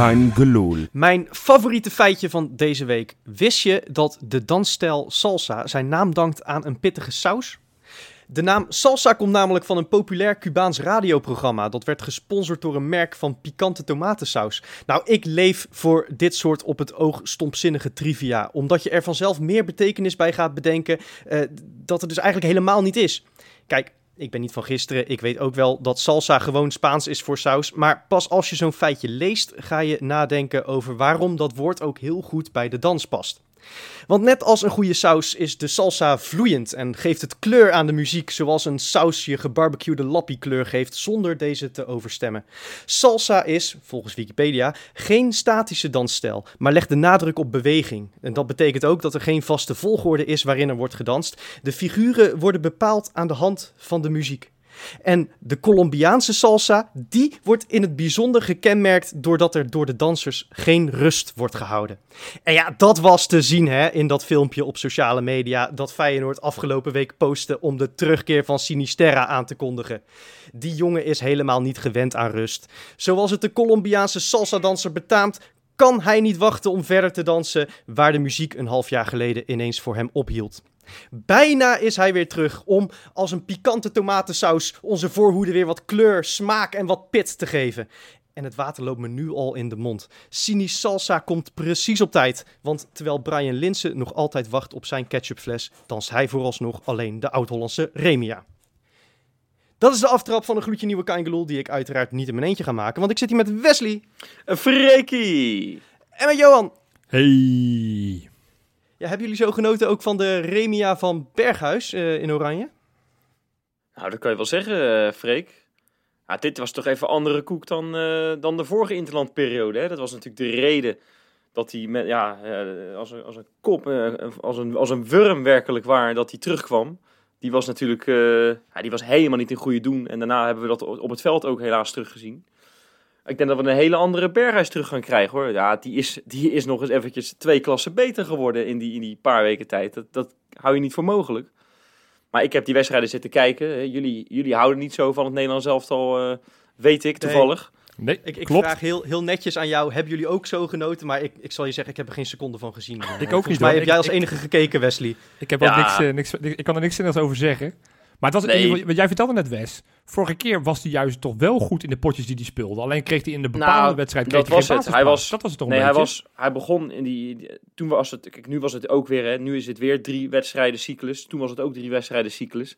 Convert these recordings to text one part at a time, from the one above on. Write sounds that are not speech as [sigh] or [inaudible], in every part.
Gelul. Mijn favoriete feitje van deze week. Wist je dat de dansstijl salsa zijn naam dankt aan een pittige saus? De naam salsa komt namelijk van een populair Cubaans radioprogramma. Dat werd gesponsord door een merk van pikante tomatensaus. Nou, ik leef voor dit soort op het oog stompzinnige trivia. Omdat je er vanzelf meer betekenis bij gaat bedenken uh, dat het dus eigenlijk helemaal niet is. Kijk, ik ben niet van gisteren. Ik weet ook wel dat salsa gewoon Spaans is voor saus. Maar pas als je zo'n feitje leest, ga je nadenken over waarom dat woord ook heel goed bij de dans past. Want net als een goede saus is de salsa vloeiend en geeft het kleur aan de muziek, zoals een saus je gebarbecuede lappie kleur geeft zonder deze te overstemmen. Salsa is, volgens Wikipedia, geen statische dansstijl, maar legt de nadruk op beweging. En dat betekent ook dat er geen vaste volgorde is waarin er wordt gedanst. De figuren worden bepaald aan de hand van de muziek. En de Colombiaanse salsa, die wordt in het bijzonder gekenmerkt doordat er door de dansers geen rust wordt gehouden. En ja, dat was te zien hè, in dat filmpje op sociale media dat Feyenoord afgelopen week postte om de terugkeer van Sinisterra aan te kondigen. Die jongen is helemaal niet gewend aan rust. Zoals het de Colombiaanse salsa-danser betaamt, kan hij niet wachten om verder te dansen waar de muziek een half jaar geleden ineens voor hem ophield. Bijna is hij weer terug om als een pikante tomatensaus onze voorhoede weer wat kleur, smaak en wat pit te geven. En het water loopt me nu al in de mond. Sini Salsa komt precies op tijd. Want terwijl Brian Linsen nog altijd wacht op zijn ketchupfles, danst hij vooralsnog alleen de Oud-Hollandse Remia. Dat is de aftrap van een gloedje nieuwe Kangeloel, die ik uiteraard niet in mijn eentje ga maken. Want ik zit hier met Wesley. Een freakie! En met Johan. Hey. Ja, hebben jullie zo genoten ook van de Remia van Berghuis uh, in Oranje? Nou, dat kan je wel zeggen, uh, Freek. Ja, dit was toch even andere koek dan, uh, dan de vorige interlandperiode. Hè? Dat was natuurlijk de reden dat hij met, ja, als, een, als een kop, als, een, als een wurm werkelijk waar, dat hij terugkwam. Die was natuurlijk ja, die was helemaal niet in goede doen. En daarna hebben we dat op het veld ook helaas teruggezien. Ik denk dat we een hele andere Berghuis terug gaan krijgen hoor. Ja, die is, die is nog eens eventjes twee klassen beter geworden in die, in die paar weken tijd. Dat, dat hou je niet voor mogelijk. Maar ik heb die wedstrijden zitten kijken. Jullie, jullie houden niet zo van het Nederlands elftal, uh, weet ik toevallig. Nee, ik, ik vraag heel, heel netjes aan jou, hebben jullie ook zo genoten? Maar ik, ik zal je zeggen, ik heb er geen seconde van gezien. ik ook niet. Maar heb jij als enige gekeken, Wesley? Ik, heb ook niks, uh, niks, ik kan er niks zinnigs over zeggen. Maar het was, nee. wat jij vertelde net, Wes. Vorige keer was hij juist toch wel goed in de potjes die hij speelde. Alleen kreeg hij in de bepaalde nou, wedstrijd. Dat was het. Hij was, dat was het toch nee, hij, was, hij begon in die. Toen was het. Kijk, nu was het ook weer. Hè, nu is het weer drie wedstrijden cyclus. Toen was het ook drie wedstrijden cyclus.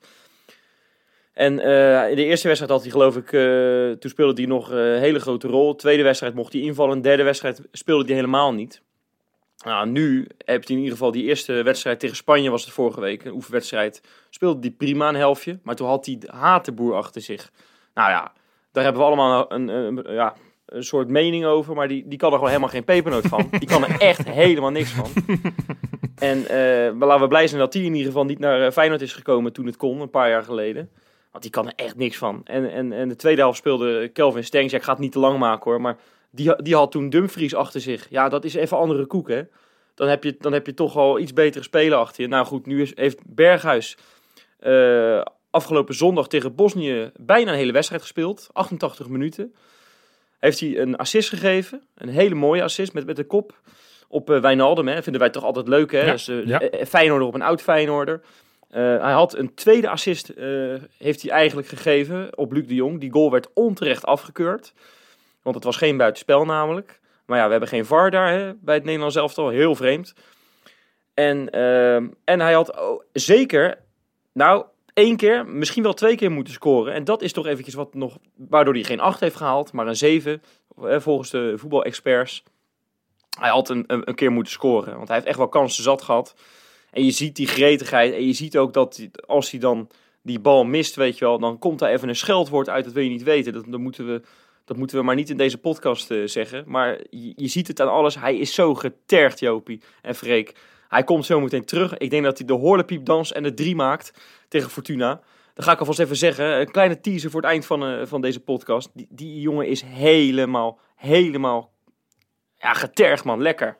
En uh, in de eerste wedstrijd had hij, geloof ik. Uh, toen speelde hij nog een hele grote rol. Tweede wedstrijd mocht hij invallen. Derde wedstrijd speelde hij helemaal niet. Nou, nu heb je in ieder geval die eerste wedstrijd tegen Spanje, was het vorige week, een oefenwedstrijd. Speelde die prima een helftje, maar toen had hij Hatenboer achter zich. Nou ja, daar hebben we allemaal een, een, ja, een soort mening over, maar die, die kan er gewoon helemaal geen pepernoot van. Die kan er echt [laughs] helemaal niks van. En uh, laten we blij zijn dat hij in ieder geval niet naar eh, Feyenoord is gekomen toen het kon, een paar jaar geleden. Want die kan er echt niks van. En, en, en de tweede helft speelde Kelvin Stengs. Ja, ik ga het niet te lang maken hoor, maar die, die had toen Dumfries achter zich. Ja, dat is even andere koek, hè. Dan heb je, dan heb je toch al iets betere spelen achter je. Nou goed, nu is, heeft Berghuis uh, afgelopen zondag tegen Bosnië bijna een hele wedstrijd gespeeld. 88 minuten. Heeft hij een assist gegeven. Een hele mooie assist met, met de kop op uh, Wijnaldum. Hè. Vinden wij toch altijd leuk, hè. Ja, dus, uh, ja. Feyenoorder op een oud Feyenoorder. hij had een tweede assist heeft hij eigenlijk gegeven op Luc de Jong. Die goal werd onterecht afgekeurd. Want het was geen buitenspel namelijk. Maar ja, we hebben geen VAR daar hè, bij het Nederlands elftal. Heel vreemd. En, uh, en hij had oh, zeker, nou, één keer, misschien wel twee keer moeten scoren. En dat is toch eventjes wat nog, waardoor hij geen 8 heeft gehaald, maar een 7, volgens de voetbalexperts. Hij had een, een, een, keer moeten scoren, want hij heeft echt wel kansen zat gehad. En je ziet die gretigheid en je ziet ook dat als hij dan die bal mist, weet je wel, dan komt daar even een scheldwoord uit, dat wil je niet weten. Dat, dan moeten we dat moeten we maar niet in deze podcast uh, zeggen. Maar je, ziet het aan alles. Hij is zo getergd, Jopie en Freek. Hij komt zo meteen terug. Ik denk dat hij de horlepiepdans en de drie maakt tegen Fortuna. Dan ga ik alvast even zeggen. Een kleine teaser voor het eind van, uh, van deze podcast. Die, die jongen is helemaal, helemaal ja, getergd, man. Lekker.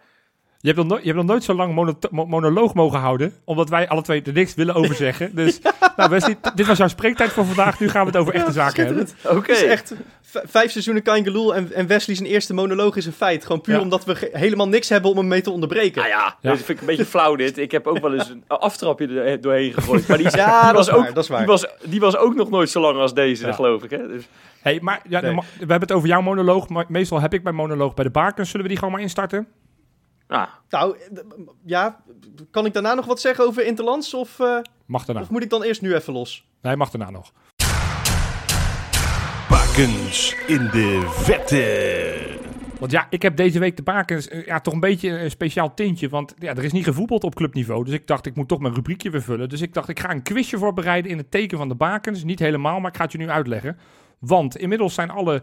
Je hebt, nog nooit, je hebt nog nooit zo lang mono monoloog mogen houden, omdat wij alle twee er niks willen over zeggen. Dus [laughs] nou Wesley, dit was jouw spreektijd voor vandaag. Nu gaan we het over echte zaken hebben. Oké. Okay. echt vijf seizoenen Kangeloel en, en Wesley zijn eerste monoloog is een feit. Gewoon puur omdat we helemaal niks hebben om hem mee te onderbreken. Nou ja, ja. vind ik een beetje flauw dit. Ik heb ook wel eens een aftrapje er doorheen gegooid. Maar die, ja, die was ook, dat is waar. Die was, die was ook nog nooit zo lang als deze, geloof ik. Hè? Dus. Hey, maar ja, we hebben het over jouw monoloog. Maar meestal heb ik mijn monoloog bij de bakens. Zullen we die gewoon maar instarten? Ah. Nou, ja, kan ik daarna nog wat zeggen over Interlands? Of, uh, mag daarna. Of moet ik dan eerst nu even los? Nee, mag daarna nog. Bakens in de vette. Want ja, ik heb deze week de bakens eh, ja, toch een beetje een speciaal tintje. Want ja, er is niet gevoetbald op clubniveau. Dus ik dacht, ik moet toch mijn rubriekje weer vullen. Dus ik dacht, ik ga een quizje voorbereiden in het teken van de bakens. Niet helemaal, maar ik ga het je nu uitleggen. Want inmiddels zijn alle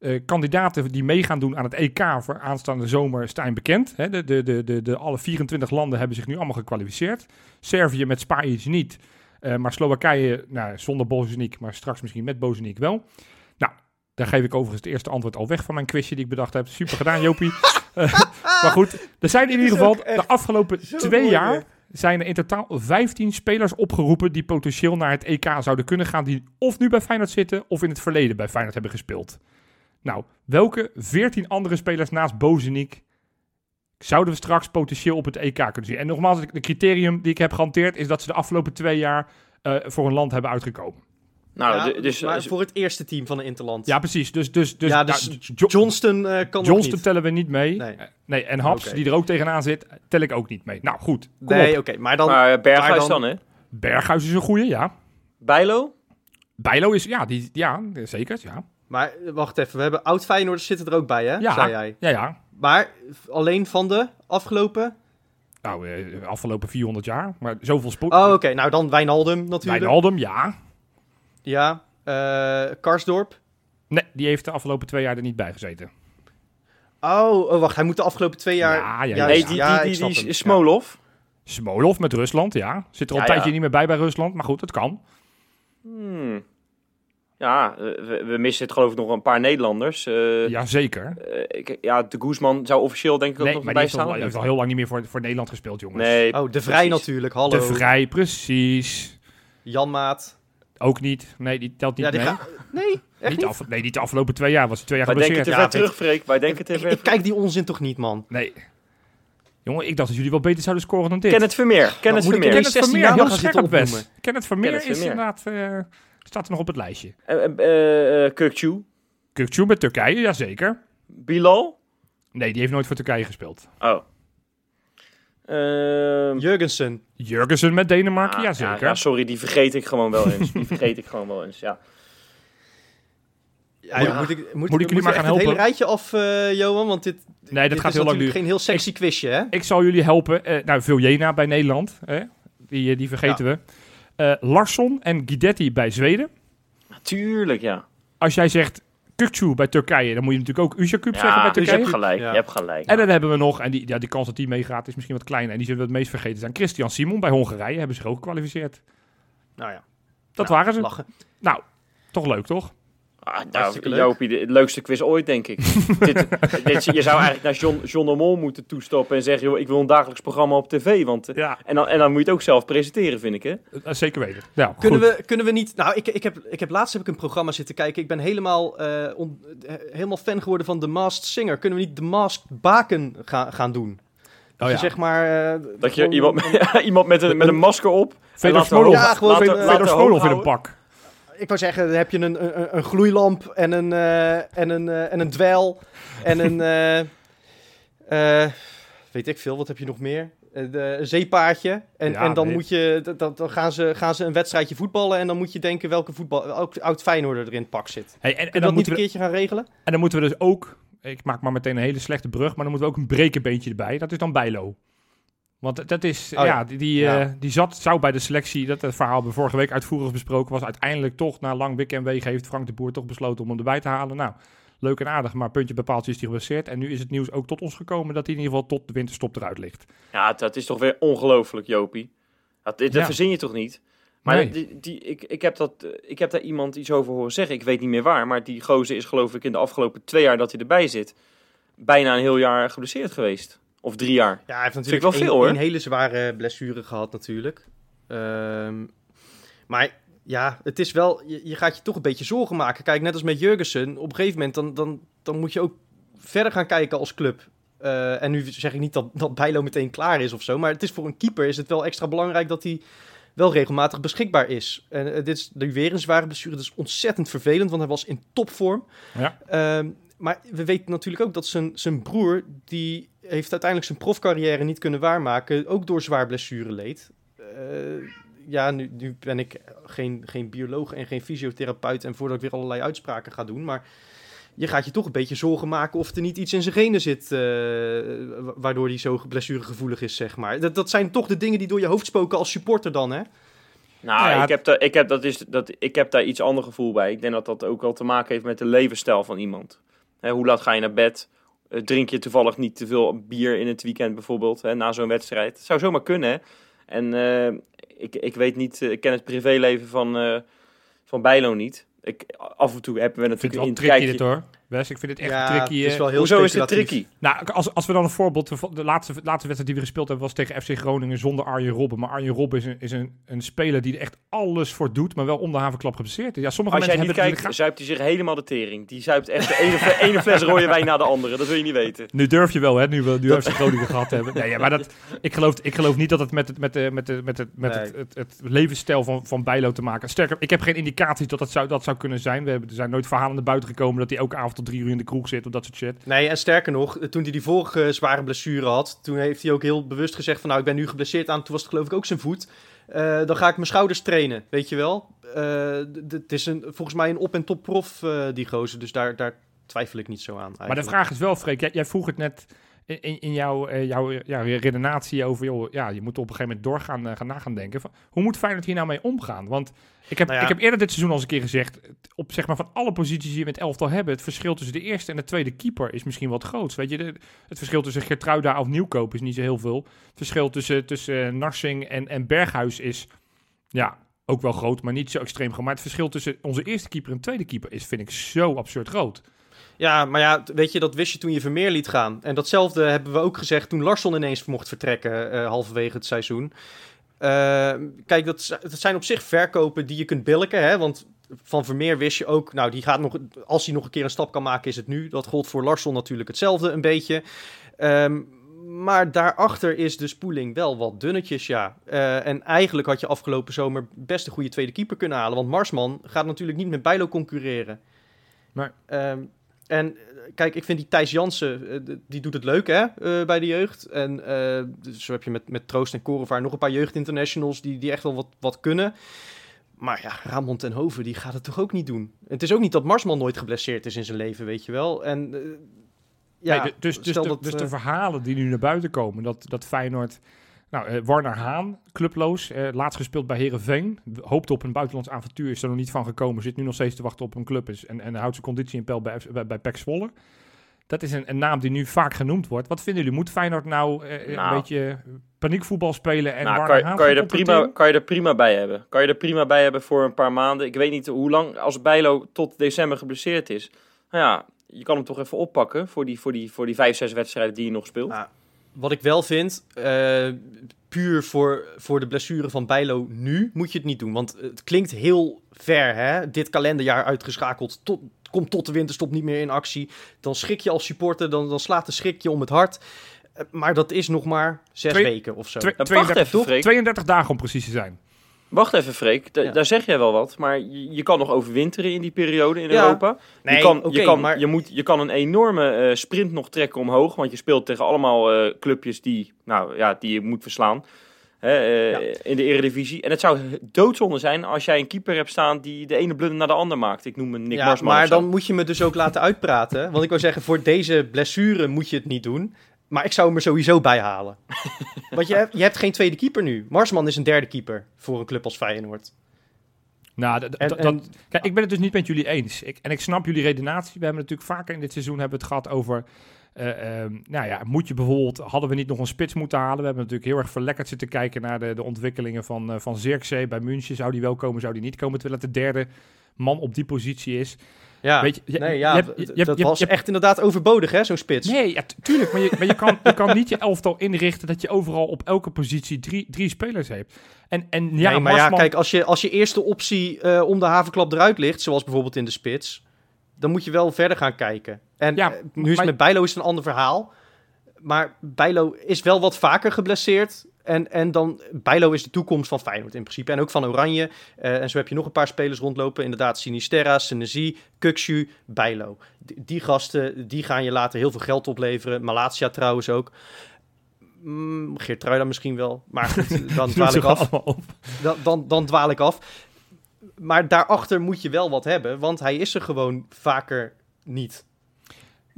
uh, kandidaten die mee gaan doen aan het EK voor aanstaande zomer zijn bekend. Hè, de, de, de, de, alle 24 landen hebben zich nu allemaal gekwalificeerd. Servië met Spanje niet. Uh, maar Slowakije nou, zonder Bozeniek, maar straks misschien met Bozeniek wel. Nou, daar geef ik overigens het eerste antwoord al weg van mijn quizje die ik bedacht heb. Super gedaan, Jopie. uh, [laughs] maar goed, er zijn in ieder geval de afgelopen twee jaar zijn er in totaal 15 spelers opgeroepen die potentieel naar het EK zouden kunnen gaan. Die of nu bij Feyenoord zitten of in het verleden bij Feyenoord hebben gespeeld. Nou, welke 14 andere spelers naast Bozeniek zouden we straks potentieel op het EK kunnen zien? En nogmaals, het criterium die ik heb gehanteerd is dat ze de afgelopen twee jaar uh, voor een land hebben uitgekomen. Nou, ja, dus, maar dus- voor het eerste team van de Interland. Ja, precies. Dus, dus, dus, ja, dus nou, Johnston uh, kan Johnston tellen we niet mee. Nee. nee en Haps, okay. die er ook tegenaan zit, tel ik ook niet mee. Nou, goed. nee, oké. Okay, maar dan... Maar Berghuis dan, dan, hè? Berghuis is een goeie, ja. Bijlo? Bijlo is, ja, die, ja zeker, ja. Maar wacht even, we hebben oud Feyenoorders zitten er ook bij, hè? Ja, zei jij. Ja, ja. Maar alleen van de afgelopen? Nou, eh, afgelopen 400 jaar. Maar zoveel spoed. Oh, oké. Nou, dan Wijnaldum natuurlijk. Wijnaldum, ja. Ja. Uh, Karsdorp? Nee, die heeft de afgelopen twee jaar er niet bij gezeten. Oh, oh wacht. Hij moet de afgelopen twee jaar... Ja, ja, ja. Nee, die, ja, die, die, die Smolov? Smolov met Rusland, ja. Zit er al een tijdje niet meer bij bij Rusland. Maar goed, het kan. Hmm. Ja, eh, we, we, missen het geloof ik nog een paar Nederlanders. Uh, Jazeker. Uh, ja, de Guzman zou officieel denk ik ook nog bij staan. Hij heeft al heel lang niet meer voor, voor Nederland gespeeld, jongens. Nee, oh, De Vrij natuurlijk, hallo. De Vrij, precies. Jan Maat. Ook niet. Nee, die telt niet ja, die mee. Nee, echt niet? Af, nee, niet de afgelopen twee jaar. Was hij twee jaar Wij gebaseerd. denken te ver terug, Freek. Wij denken te ver Ik, kijk die onzin toch niet, man. Nee. Jongen, ik dacht dat jullie wel beter zouden scoren dan dit. Ken het Vermeer. Ken het Vermeer. Ken het Vermeer. Heel scherp best. Ken het Vermeer is inderdaad... Staat er nog op het lijstje. Uh, uh, uh, met Turkije, jazeker. Bilal? Nee, die heeft nooit voor Turkije gespeeld. Oh. Uh, Jurgensen. Jurgensen met Denemarken, ah, jazeker. Ja, sorry, die vergeet ik gewoon wel eens. die vergeet ik gewoon wel eens, ja. Ja, ja, moet ik, moet, moet ik jullie maar gaan helpen? het hele rijtje af, uh, Johan? Want dit, nee, dat dit gaat heel lang duren. geen heel sexy quizje, hè? Ik zal jullie helpen. Uh, nou, Viljena bij Nederland, hè? Die, die vergeten we. Uh, Larsson en Guidetti bij Zweden. Natuurlijk, ja. Als jij zegt Kukcu bij Turkije, dan moet je natuurlijk ook Uzakub ja, zeggen bij Turkije. je hebt gelijk, je hebt gelijk. En dan hebben we nog, en die, ja, die kans dat die meegaat is misschien wat kleiner. En die zullen we het meest vergeten zijn. Christian Simon bij Hongarije hebben zich ook gekwalificeerd. Nou ja. Dat waren ze. Lachen. Nou, toch leuk, toch? Ah, nou, Jopie, het leukste quiz ooit, denk ik. [laughs] dit, dit, je zou eigenlijk naar John, John de Mol moeten toestoppen en zeggen... Joh, ik wil een dagelijks programma op tv. Want, ja. en, dan, en dan moet je het ook zelf presenteren, vind ik, hè? Uh, zeker weten. Ja, kunnen, we, kunnen we niet... Nou, ik, ik, heb, ik heb laatst heb ik een programma zitten kijken. Ik ben helemaal, uh, on, helemaal fan geworden van The Masked Singer. Kunnen we niet The Masked Baken gaan gaan doen? Oh, ja. zeg maar... Uh, dat je iemand, met, [laughs] iemand met, een, met een masker op... Fedor Smolov in een pak ik wou zeggen, dan heb je een, een, een gloeilamp en een, uh, en een, uh, en een dweil en een... Uh, [laughs] weet ik veel, wat heb je nog meer? De, een zeepaardje. En, ja, en dan, moet je, dan, dan gaan, ze, gaan ze een wedstrijdje voetballen. En dan moet je denken welke voetbal, ook oud Feyenoorder er in het pak zit. Hey, en, en, dan, niet een keertje gaan regelen? En dan moeten we dus ook... Ik maak maar meteen een hele slechte brug. Maar dan moeten we ook een brekenbeentje erbij. Dat is dan Bijlo. Want dat is, oh ja, die, die, eh, die zat, zou bij de selectie, dat het verhaal we vorige week uitvoerig besproken was, uiteindelijk toch na lang wik en wegen heeft Frank de Boer toch besloten om hem erbij te halen. Nou, leuk en aardig, maar puntje bepaald is hij gebaseerd. En nu is het nieuws ook tot ons gekomen dat hij in ieder geval tot de winterstop eruit ligt. Ja, dat is toch weer ongelooflijk, Jopie. Dat, dat verzin je toch niet? Maar die, die, ik, ik, heb dat, eh, ik heb daar iemand iets over horen zeggen. Ik weet niet meer waar, maar die gozer is geloof ik in de afgelopen twee jaar dat hij erbij zit, bijna een heel jaar geblesseerd geweest. Of drie jaar. Ja, hij heeft natuurlijk wel veel, hoor. één hele zware blessure gehad natuurlijk. Ehm, maar ja, het is wel, je, je gaat je toch een beetje zorgen maken. Kijk, net als met Jurgensen, op een gegeven moment dan, dan, dan moet je ook verder gaan kijken als club. Eh, en nu zeg ik niet dat, dat Bijlo meteen klaar is of zo, maar het is voor een keeper is het wel extra belangrijk dat hij wel regelmatig beschikbaar is. En eh, dit is nu weer een zware blessure, dat is ontzettend vervelend, want hij was in topvorm. Ja. Ehm, maar we weten natuurlijk ook dat zijn, zijn broer, die heeft uiteindelijk zijn profcarrière niet kunnen waarmaken, ook door zwaar blessure leed. Eh, ja, nu, nu ben ik geen, geen bioloog en geen fysiotherapeut en voordat ik weer allerlei uitspraken ga doen, maar je gaat je toch een beetje zorgen maken of er niet iets in zijn genen zit, eh, wa- waardoor hij zo blessuregevoelig is, zeg maar. Dat, dat zijn toch de dingen die door je hoofd spoken als supporter dan, hè? Nou, Ja, ik, heb daar, ik, heb, dat is, dat, ik heb daar iets ander gevoel bij. Ik denk dat dat ook wel te maken heeft met de levensstijl van iemand. Hè, hoe laat ga je naar bed? Eh, drink je toevallig niet te veel bier in het weekend bijvoorbeeld, hè, na zo'n wedstrijd? Het zou zomaar kunnen, hè? En eh, ik, ik weet niet, eh, ik ken het privéleven van, van Bijlo niet. Ik, af en toe hebben we Ik vind het natuurlijk een dit kijkje. hoor. Wes, ik vind het echt ja, tricky. het is eh. wel heel Hoezo is het tricky? Nou, als, als we dan een voorbeeld... De laatste, de laatste wedstrijd die we gespeeld hebben was tegen FC Groningen zonder Arjen Robben. Maar Arjen Robben is een, is een, een speler die er echt alles voor doet, maar wel om de havenklap geblesseerd is. Ja, sommige Als jij mensen niet hebben kijkt, zuipt hij zich helemaal de tering. Die zuipt echt de ene, fle- [laughs] ene fles rode wijn na de andere. Dat wil je niet weten. Nu durf je wel, hè? Nu we nu FC Groningen gehad hebben. Nee, ja, maar dat, ik, geloof, ik geloof niet dat het met het, met de, met de, met het, met het, Nee. het, het levensstijl van, van Bijlo te maken. Sterker, ik heb geen indicaties dat dat zou, dat zou kunnen zijn. We hebben, er zijn nooit verhalen naar buiten gekomen dat hij elke avond tot drie uur in de kroeg zit of dat soort shit. Nee, en sterker nog, toen hij die vorige zware blessure had, toen heeft hij ook heel bewust gezegd van nou, ik ben nu geblesseerd aan, toen was het geloof ik ook zijn voet. Eh, dan ga ik mijn schouders trainen, weet je wel. Eh, het is een, volgens mij een op- en top prof, eh, die gozer, dus daar, daar twijfel ik niet zo aan Maar de vraag is wel, Freek, jij, jij vroeg het net in, in- jouw, eh, jouw ja, redenatie over, joh, ja, je moet op een gegeven moment doorgaan eh, gaan na gaan denken. Van, hoe moet Feyenoord hier nou mee omgaan? Want ik heb, Nou ja. ik heb eerder dit seizoen al eens een keer gezegd, op zeg maar van alle posities die we in het elftal hebben, het verschil tussen de eerste en de tweede keeper is misschien wat groot. Weet je, de- het verschil tussen Gertruida of Nieuwkoop is niet zo heel veel. Het verschil tussen, tussen eh, Narsing en, en Berghuis is, ja, ook wel groot, maar niet zo extreem groot. Maar het verschil tussen onze eerste keeper en tweede keeper is, vind ik, zo absurd groot. Ja, maar ja, weet je, dat wist je toen je Vermeer liet gaan. En datzelfde hebben we ook gezegd toen Larsson ineens mocht vertrekken eh, halverwege het seizoen. Eh, kijk, dat, dat zijn op zich verkopen die je kunt billiken, hè, want van Vermeer wist je ook, nou, die gaat nog, als hij nog een keer een stap kan maken, is het nu. Dat gold voor Larsson natuurlijk hetzelfde een beetje. Ehm, maar daarachter is de spoeling wel wat dunnetjes, ja. Eh, en eigenlijk had je afgelopen zomer best een goede tweede keeper kunnen halen. Want Marsman gaat natuurlijk niet met Bijlo concurreren. Nee. Ehm, en eh, kijk, ik vind die Thijs Jansen, eh, die doet het leuk hè, eh, bij de jeugd. En dus zo heb je met, met Troost en Korevaar nog een paar jeugdinternationals die, die echt wel wat, wat kunnen. Maar ja, Ramon ten Hoven, die gaat het toch ook niet doen. Het is ook niet dat Marsman nooit geblesseerd is in zijn leven, weet je wel. En ja, Nee, dus, dus, de, dat, dus de verhalen die nu naar buiten komen, dat, dat Feyenoord... Nou, eh, Warner Haan, clubloos, eh, laatst gespeeld bij Herenveen. Hoopte op een buitenlands avontuur, is er nog niet van gekomen. Zit nu nog steeds te wachten op een club is, en, en houdt zijn conditie in peil bij, bij, bij PEC Zwolle. Dat is een, een naam die nu vaak genoemd wordt. Wat vinden jullie? Moet Feyenoord nou, eh, Nou. een beetje paniekvoetbal spelen en nou, Warner kan, kan, je er prima, kan je er prima bij hebben. Kan je er prima bij hebben voor een paar maanden. Ik weet niet hoe lang, als Bijlo tot december geblesseerd is. Nou ja, je kan hem toch even oppakken voor die, voor die, voor die vijf, zes wedstrijden die je nog speelt. Nou, Wat ik wel vind, eh, puur voor, voor de blessure van Bijlo nu moet je het niet doen. Want het klinkt heel ver, hè? Dit kalenderjaar uitgeschakeld, tot, komt tot de winterstop niet meer in actie. Dan schrik je als supporter, dan, dan slaat de schrik je om het hart. Eh, maar dat is nog maar zes Twee- weken of zo. Twee- wacht 32, even, Freek. 32 dagen om precies te zijn. Wacht even, Freek. Da- Ja. Daar zeg jij wel wat. Maar je, je kan nog overwinteren in die periode in Ja. Europa. Nee, je, kan, je, kan, maar- je, moet, je kan een enorme eh, sprint nog trekken omhoog. Want je speelt tegen allemaal eh, clubjes die, nou, ja, die je moet verslaan. Hè, eh, Ja. In de eredivisie. En het zou doodzonde zijn als jij een keeper hebt staan die de ene blunder naar de ander maakt. Ik noem een Nick ja, Marsman maar dan moet je me dus ook laten uitpraten. Want ik wil zeggen, voor deze blessure moet je het niet doen. Maar ik zou hem er sowieso bij halen. [laughs] Want je hebt, je hebt geen tweede keeper nu. Marsman is een derde keeper voor een club als Feyenoord. Nou, d- d- En- dat- en- kijk, ik ben het dus niet met jullie eens. Ik, en ik snap jullie redenatie. We hebben natuurlijk vaker in dit seizoen hebben we het gehad over... eh, ehm, nou ja, moet je bijvoorbeeld... Hadden we niet nog een spits moeten halen? We hebben natuurlijk heel erg verlekkerd zitten kijken naar de, de ontwikkelingen van, uh, van Zirkzee bij München. Zou die wel komen, zou die niet komen? Terwijl het de derde man op die positie is. Ja, Weet je, je- nee, ja, je- je dat je- was je- echt inderdaad overbodig, hè, zo'n spits. Nee, ja, tu- tuurlijk. Maar je, maar je, kan, je kan niet je elftal inrichten dat je overal op elke positie drie, drie spelers hebt. En, en ja, nee, maar ja, kijk, als je, als je eerste optie eh, om de havenklap eruit ligt, zoals bijvoorbeeld in de spits, dan moet je wel verder gaan kijken. En Ja, eh, nu is maar- met Bijlo is het een ander verhaal. Maar Bijlo is wel wat vaker geblesseerd. En, en dan, Bijlo is de toekomst van Feyenoord in principe. En ook van Oranje. Eh, en zo heb je nog een paar spelers rondlopen. Inderdaad, Sinisterra, Senesi, Kukshu, Bijlo. Die, die gasten, die gaan je later heel veel geld opleveren. Malatia trouwens ook. Mm, Geertruida misschien wel. Maar goed, [laughs] dan dwaal ik af dan, dan, dan dwaal ik af. Maar daarachter moet je wel wat hebben, want hij is er gewoon vaker niet.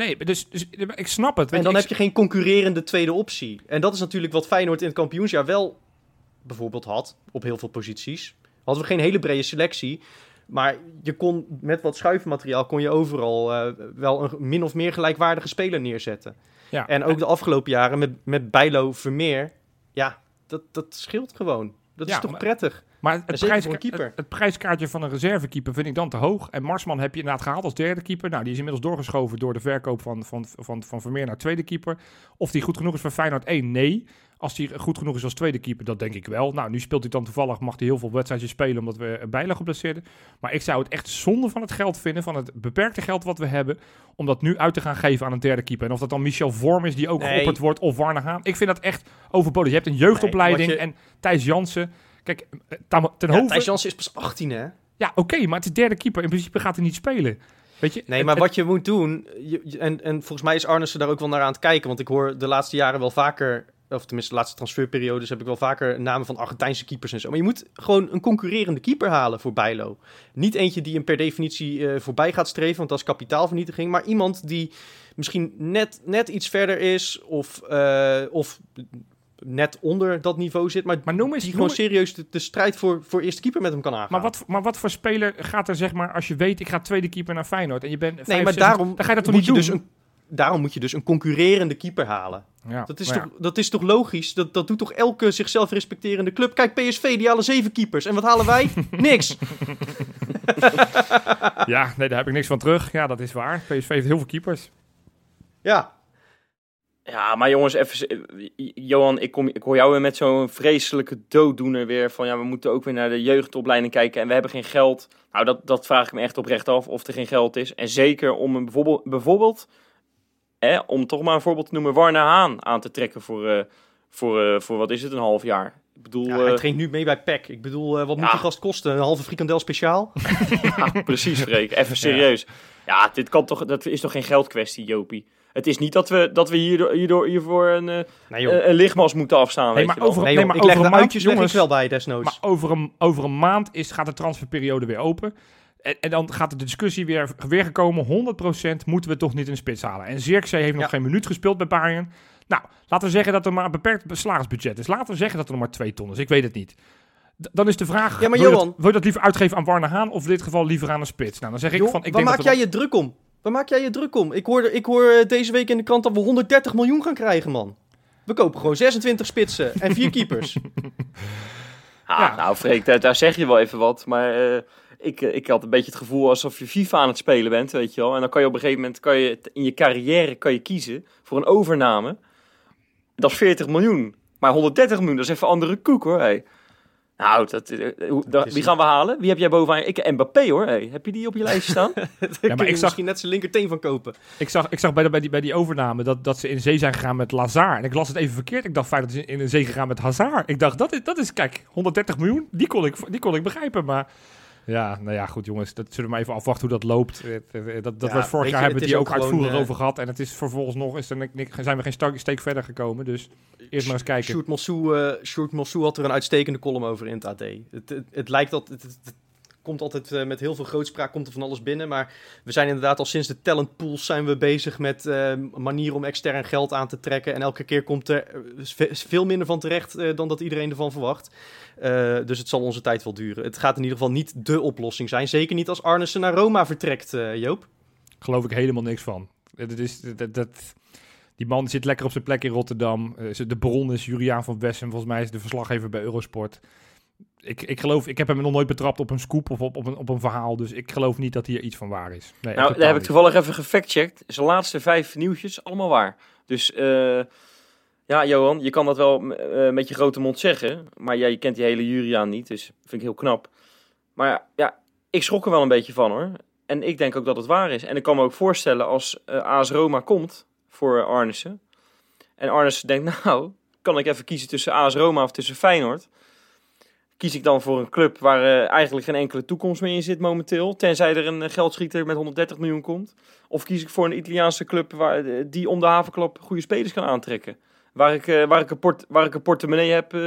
Nee, dus, dus ik snap het. En dan ik- heb je geen concurrerende tweede optie. En dat is natuurlijk wat Feyenoord in het kampioensjaar wel bijvoorbeeld had, op heel veel posities. Hadden we geen hele brede selectie, maar je kon met wat schuifmateriaal kon je overal eh, wel een min of meer gelijkwaardige speler neerzetten. Ja, En ook de afgelopen jaren met, met Bijlo Vermeer, ja, dat, dat scheelt gewoon. Dat Ja, is toch maar- prettig? Maar het, prijs, voor een keeper. het, het prijskaartje van een reservekeeper vind ik dan te hoog. En Marsman heb je inderdaad gehaald als derde keeper. Nou, die is inmiddels doorgeschoven door de verkoop van, van, van, van Vermeer naar tweede keeper. Of die goed genoeg is voor Feyenoord 1? Nee. Als hij goed genoeg is als tweede keeper, dat denk ik wel. Nou, nu speelt hij dan toevallig, mag hij heel veel wedstrijdjes spelen omdat we bijna geblesseerd Maar ik zou het echt zonde van het geld vinden, van het beperkte geld wat we hebben, om dat nu uit te gaan geven aan een derde keeper. En of dat dan Michel Vorm is die ook Nee. geopperd wordt, of Warner Haan. Ik vind dat echt overbodig. Je hebt een jeugdopleiding Nee, wat je- en Thijs Jansen. Kijk, eh, ten Ja. Thijs Jansen is pas 18, hè? Ja, oké, maar het is derde keeper. In principe gaat hij niet spelen. Weet je? Nee, maar het- wat je moet doen, je- en, en volgens mij is Arnissen daar ook wel naar aan het kijken, want ik hoor de laatste jaren wel vaker, of tenminste de laatste transferperiodes, heb ik wel vaker namen van Argentijnse keepers en zo. Maar je moet gewoon een concurrerende keeper halen voor Bijlo. Niet eentje die hem per definitie eh, voorbij gaat streven, want dat is kapitaalvernietiging, maar iemand die misschien net, net iets verder is of, eh, of net onder dat niveau zit, maar, Maar noem eens- die noem gewoon serieus de, de strijd voor, voor eerste keeper met hem kan aangaan. Maar wat, maar wat voor speler gaat er, zeg maar, als je weet, ik ga tweede keeper naar Feyenoord en je bent Nee, maar daarom dan ga je dat toch moet niet je doen? dus een, daarom moet je dus een concurrerende keeper halen. Ja, Dat is, toch, dat is toch logisch? Dat, dat doet toch elke zichzelf respecterende club? Kijk, PSV, die halen zeven keepers. En wat halen wij? [laughs] Niks. Ja, nee, daar heb ik niks van terug. Ja, dat is waar. PSV heeft heel veel keepers. Ja, Ja, maar jongens, even, eh, Johan, ik, kom, ik hoor jou weer met zo'n vreselijke dooddoener weer van ja, we moeten ook weer naar de jeugdopleiding kijken en we hebben geen geld. Nou, dat, dat vraag ik me echt oprecht af of er geen geld is. En zeker om een bijvoorbeeld, bijvoorbeeld hè, om toch maar een voorbeeld te noemen, Warner Haan aan te trekken voor, eh, voor, eh, voor wat is het, een half jaar. Ik bedoel, ja hij traint nu mee bij PEC. Ik bedoel, wat moet Ja. die gast kosten? Een halve frikandel speciaal? [laughs] Ja, precies, Freek. Even [laughs] serieus. Ja, dit kan toch, dat is toch geen geldkwestie, Jopie? Het is niet dat we, dat we hierdoor, hierdoor, hiervoor een, eh, Nee een, een lichtmas moeten afstaan. Nee, weet maar je wel. over- nee, maar ik leg over een maand, uitjes leg ik jongens. wel bij, desnoods. Maar over een, over een maand is, gaat de transferperiode weer open. En, en dan gaat de discussie weer, weer gekomen. 100% moeten we toch niet in de spits halen. En Zirkzee heeft nog Ja. geen minuut gespeeld bij Bayern. Nou, laten we zeggen dat er maar een beperkt salarisbudget is. Laten we zeggen dat er nog maar 2 ton is. Ik weet het niet. D- dan is de vraag, Ja, maar wil, je Johan- dat, wil je dat liever uitgeven aan Warner Haan... of in dit geval liever aan een spits? Nou, dan zeg ik Joh, van... Ik waar denk maak dat jij je druk om? Waar maak jij je druk om? Ik hoor, ik hoor eh, deze week in de krant dat we 130 miljoen gaan krijgen, man. We kopen gewoon 26 spitsen en vier keepers. [laughs] Ah. Nou, Freek, daar, zeg je wel even wat. Maar eh, ik, eh, ik had een beetje het gevoel alsof je FIFA aan het spelen bent, weet je wel. En dan kan je op een gegeven moment, kan je, in je carrière kan je kiezen voor een overname. Dat is 40 miljoen. Maar 130 miljoen, dat is even andere koek, hoor. Nou, dat, eh, is wie gaan we halen? Wie heb jij bovenaan? Ik, Mbappé, hoor. Hey. Heb je die op je lijstje [laughs] staan? Daar maar kun je ik zag- misschien net zijn linkerteen van kopen. Ik zag, ik zag bij, de, bij, die, bij die overname dat, dat ze in zee zijn gegaan met Lazar. En ik las het even verkeerd. Ik dacht fijn dat ze in een zee gegaan met Hazard. Ik dacht, dat is, dat is kijk, 130 miljoen. Die kon, ik, die kon ik begrijpen. Maar ja, nou ja, goed jongens. Dat zullen we maar even afwachten hoe dat loopt. Eh, eh, Dat, dat Ja, was vorig jaar hebben we die ook ook uitvoerig eh, over gehad. En het is vervolgens nog, is er, zijn we geen steek, verder gekomen. Dus eerst maar eens kijken. Sjoerd Mossou, eh, Sjoerd Mossou had er een uitstekende column over in het AD. Het, het, het lijkt dat... Het, komt altijd eh, met heel veel grootspraak komt er van alles binnen. Maar we zijn inderdaad al sinds de talentpools zijn we bezig met eh, manieren om extern geld aan te trekken. En elke keer komt er eh, ve- veel minder van terecht eh, dan dat iedereen ervan verwacht. Eh, dus het zal onze tijd wel duren. Het gaat in ieder geval niet de oplossing zijn. Zeker niet als Arnissen naar Roma vertrekt, eh, Joop. geloof ik helemaal niks van. Dat is, dat, dat, die man zit lekker op zijn plek in Rotterdam. Eh, de bron is Juriaan van Wessen. Volgens mij is de verslaggever bij Eurosport. ik, ik geloof, ik heb hem nog nooit betrapt op een scoop of op, op, een, op een verhaal. Dus ik geloof niet dat hier iets van waar is. Nee, Nou, daar heb ik toevallig even gefactcheckt. Zijn laatste vijf nieuwtjes, allemaal waar. Dus eh, ja, Johan, je kan dat wel eh, met je grote mond zeggen. Maar jij kent die hele jury aan niet, dus vind ik heel knap. Maar ja, ja, ik schrok er wel een beetje van hoor. En ik denk ook dat het waar is. En ik kan me ook voorstellen als eh AS Roma komt voor Arnissen. En Arnissen denkt, [laughs] nou, kan ik even kiezen tussen AS Roma of tussen Feyenoord? Kies ik dan voor een club waar eh, eigenlijk geen enkele toekomst meer in zit momenteel? Tenzij er een geldschieter met 130 miljoen komt. Of kies ik voor een Italiaanse club waar, die om de havenklap goede spelers kan aantrekken? Waar ik, eh, waar ik, een, port, waar ik een portemonnee heb eh,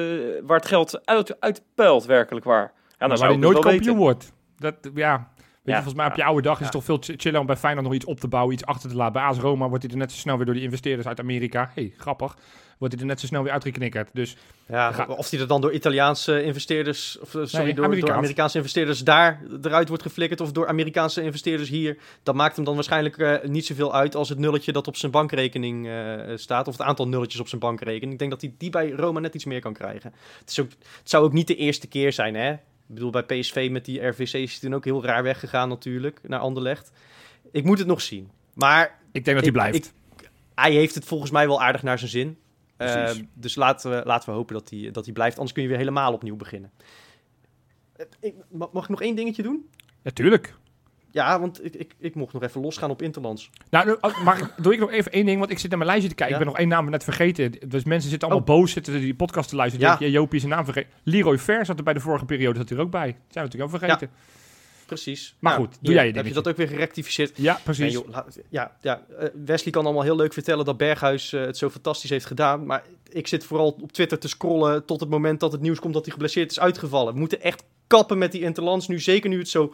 waar het geld uit, uitpuilt, werkelijk waar. Ja, dan maar zou waar ik nooit kampioen weten. wordt. Dat, ja, je, volgens mij op je oude dag is het toch veel ch- chiller om bij Feyenoord nog iets op te bouwen, iets achter te laten. Bij AS Roma wordt hij er net zo snel weer door die investeerders uit Amerika. hey, grappig. Wordt hij er net zo snel weer uitgeknikkerd. Dus Ja, of die er dan door Italiaanse investeerders, of eh, sorry, Nee, door, door Amerikaans. Amerikaanse investeerders daar eruit wordt geflikkerd, of door Amerikaanse investeerders hier, dat maakt hem dan waarschijnlijk eh, niet zoveel uit als het nulletje dat op zijn bankrekening eh, staat, of het aantal nulletjes op zijn bankrekening. Ik denk dat hij die bij Roma net iets meer kan krijgen. Het, is ook, het zou ook niet de eerste keer zijn, hè? Ik bedoel, bij PSV met die RVC is hij toen ook heel raar weggegaan natuurlijk, naar Anderlecht. Ik moet het nog zien. Maar ik denk dat hij Ik- blijft. hij heeft het volgens mij wel aardig naar zijn zin. Eh, dus laten we, laten we hopen dat hij, dat hij blijft. Anders kun je weer helemaal opnieuw beginnen. Eh, ik- ma- mag ik nog één dingetje doen? Natuurlijk. Ja, want ik, ik, ik mocht nog even losgaan op Interlands. Nou, oh, mag ik, [laughs] doe ik nog even één ding, want ik zit naar mijn lijstje te kijken. Ja? Ik ben nog één naam net vergeten. Dus mensen zitten allemaal boos, zitten die podcast te luisteren. Ja. Ja. Jopie is naam vergeten. Leroy Ver zat er bij de vorige periode zat er ook bij. Dat zijn we natuurlijk ook vergeten. Precies. Maar Nou, goed, doe jij je Heb je dat ook weer gerectificeerd? Ja, Nee, precies. joh, ja, ja, eh, Wesley kan allemaal heel leuk vertellen dat Berghuis eh, het zo fantastisch heeft gedaan. Maar ik zit vooral op Twitter te scrollen tot het moment dat het nieuws komt dat hij geblesseerd is uitgevallen. We moeten echt kappen met die interlands nu. Zeker nu het zo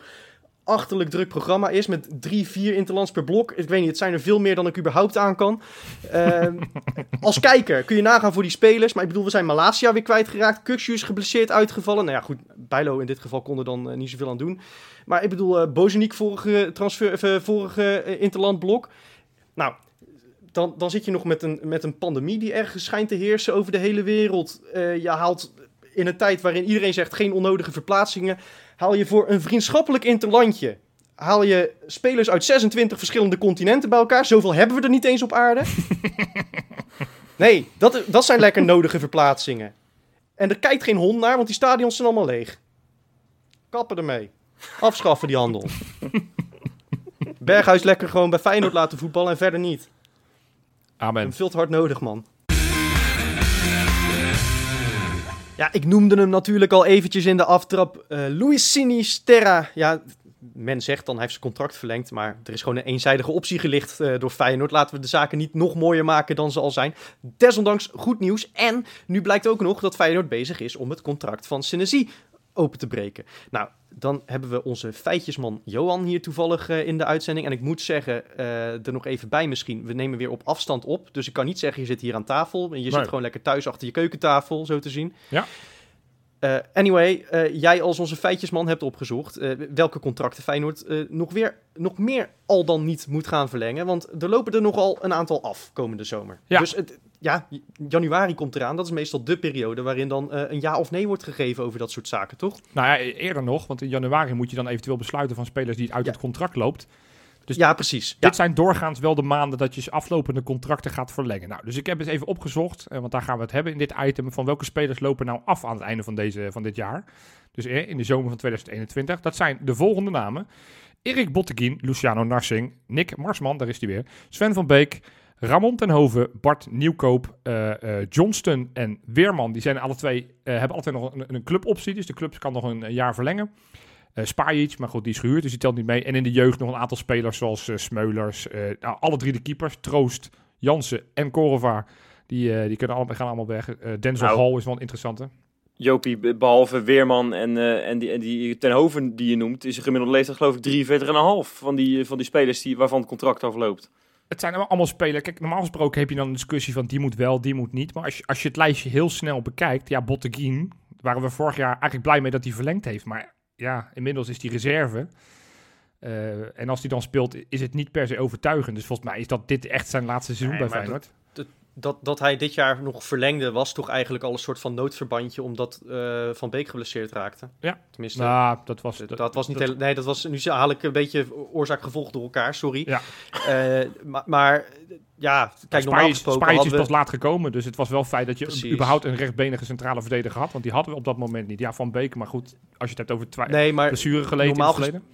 achterlijk druk programma is met drie, vier interlands per blok. Ik weet niet, het zijn er veel meer dan ik überhaupt aan kan. Ehm, [laughs] als kijker kun je nagaan voor die spelers. Maar ik bedoel, we zijn Malasia weer kwijtgeraakt. Kukshu is geblesseerd uitgevallen. Nou ja, goed, Bijlo in dit geval kon er dan eh, niet zoveel aan doen. Maar ik bedoel, uh, Bozeniek vorige, transfer, eh, vorige eh, interlandblok. Nou, dan, dan zit je nog met een, met een pandemie die ergens schijnt te heersen over de hele wereld. Je haalt in een tijd waarin iedereen zegt geen onnodige verplaatsingen... haal je voor een vriendschappelijk interlandje... haal je spelers uit 26 verschillende continenten bij elkaar. Zoveel hebben we er niet eens op aarde. [laughs] nee, dat, dat zijn lekker nodige verplaatsingen. En er kijkt geen hond naar, want die stadions zijn allemaal leeg. Kappen ermee. Afschaffen die handel. [laughs] Berghuis lekker gewoon bij Feyenoord laten voetballen en verder niet. Amen. Hem veel te hard nodig, man. Ja, ik noemde hem natuurlijk al eventjes in de aftrap. eh Luis Sinisterra. Ja, men zegt dan hij heeft zijn contract verlengd. Maar er is gewoon een eenzijdige optie gelicht eh, door Feyenoord. Laten we de zaken niet nog mooier maken dan ze al zijn. Desondanks goed nieuws. En nu blijkt ook nog dat Feyenoord bezig is om het contract van Senesi open te breken. Nou, dan hebben we onze feitjesman Johan hier toevallig eh, in de uitzending. En ik moet zeggen, eh, er nog even bij misschien. We nemen weer op afstand op. Dus ik kan niet zeggen, je zit hier aan tafel. Je Nee. zit gewoon lekker thuis achter je keukentafel, zo te zien. Ja. Eh, anyway, jij als onze feitjesman hebt opgezocht welke contracten Feyenoord nog, weer, nog meer al dan niet moet gaan verlengen. Want er lopen er nogal een aantal af komende zomer. Ja. Dus het, ja, januari komt eraan. Dat is meestal de periode waarin dan eh, een ja of nee wordt gegeven over dat soort zaken, toch? Nou ja, eerder nog, want in januari moet je dan eventueel besluiten van spelers die het uit Ja. het contract loopt. Dus ja, precies. Ja. Dit zijn doorgaans wel de maanden dat je aflopende contracten gaat verlengen. Nou, dus ik heb eens even opgezocht, eh, want daar gaan we het hebben in dit item, van welke spelers lopen nou af aan het einde van, deze, van dit jaar. Dus eh, in de zomer van 2021. Dat zijn de volgende namen. Erik Botteguin, Luciano Narsing, Nick Marsman, daar is hij weer, Sven van Beek, Ramon ten Hoven, Bart Nieuwkoop, eh, eh, Johnston en Weerman. Die zijn alle twee, eh, hebben altijd nog een, een cluboptie, dus de club kan nog een, een jaar verlengen. Eh Spajic, maar goed, die is gehuurd, dus die telt niet mee. En in de jeugd nog een aantal spelers zoals Smeulers. nou, alle drie de keepers, Troost, Jansen en Korova. Die, die kunnen allemaal, gaan allemaal weg. Denzel Nou. Hall is wel een interessante. Jopie, be- behalve Weerman en, eh, en, die, en die Ten Hoven die je noemt, is de gemiddelde leeftijd geloof ik 43,5 van die, van die spelers die, waarvan het contract afloopt. Het zijn allemaal spelers. Kijk, normaal gesproken heb je dan een discussie van die moet wel, die moet niet. Maar als je, als je het lijstje heel snel bekijkt, ja, Botteguin, waren we vorig jaar eigenlijk blij mee dat hij verlengd heeft. Maar ja, inmiddels is die reserve. Eh, en als hij dan speelt, is het niet per se overtuigend. Dus volgens mij is dat dit echt zijn laatste seizoen Nee, bij Feyenoord. dat, dat hij dit jaar nog verlengde was toch eigenlijk al een soort van noodverbandje omdat eh, Van Beek geblesseerd raakte. Ja. Tenminste, Nou, dat was... dat, dat was niet heel, nee, dat was nu haal ik een beetje oorzaak-gevolg door elkaar, sorry. Ja. Eh, maar, maar ja, kijk, normaal gesproken Spanje is we... pas laat gekomen, dus het was wel feit dat je Precies. überhaupt een rechtbenige centrale verdediger had, want die hadden we op dat moment niet. Ja, Van Beek, maar goed, als je het hebt over twi- Nee, maar blessure geleden in normaal het verleden.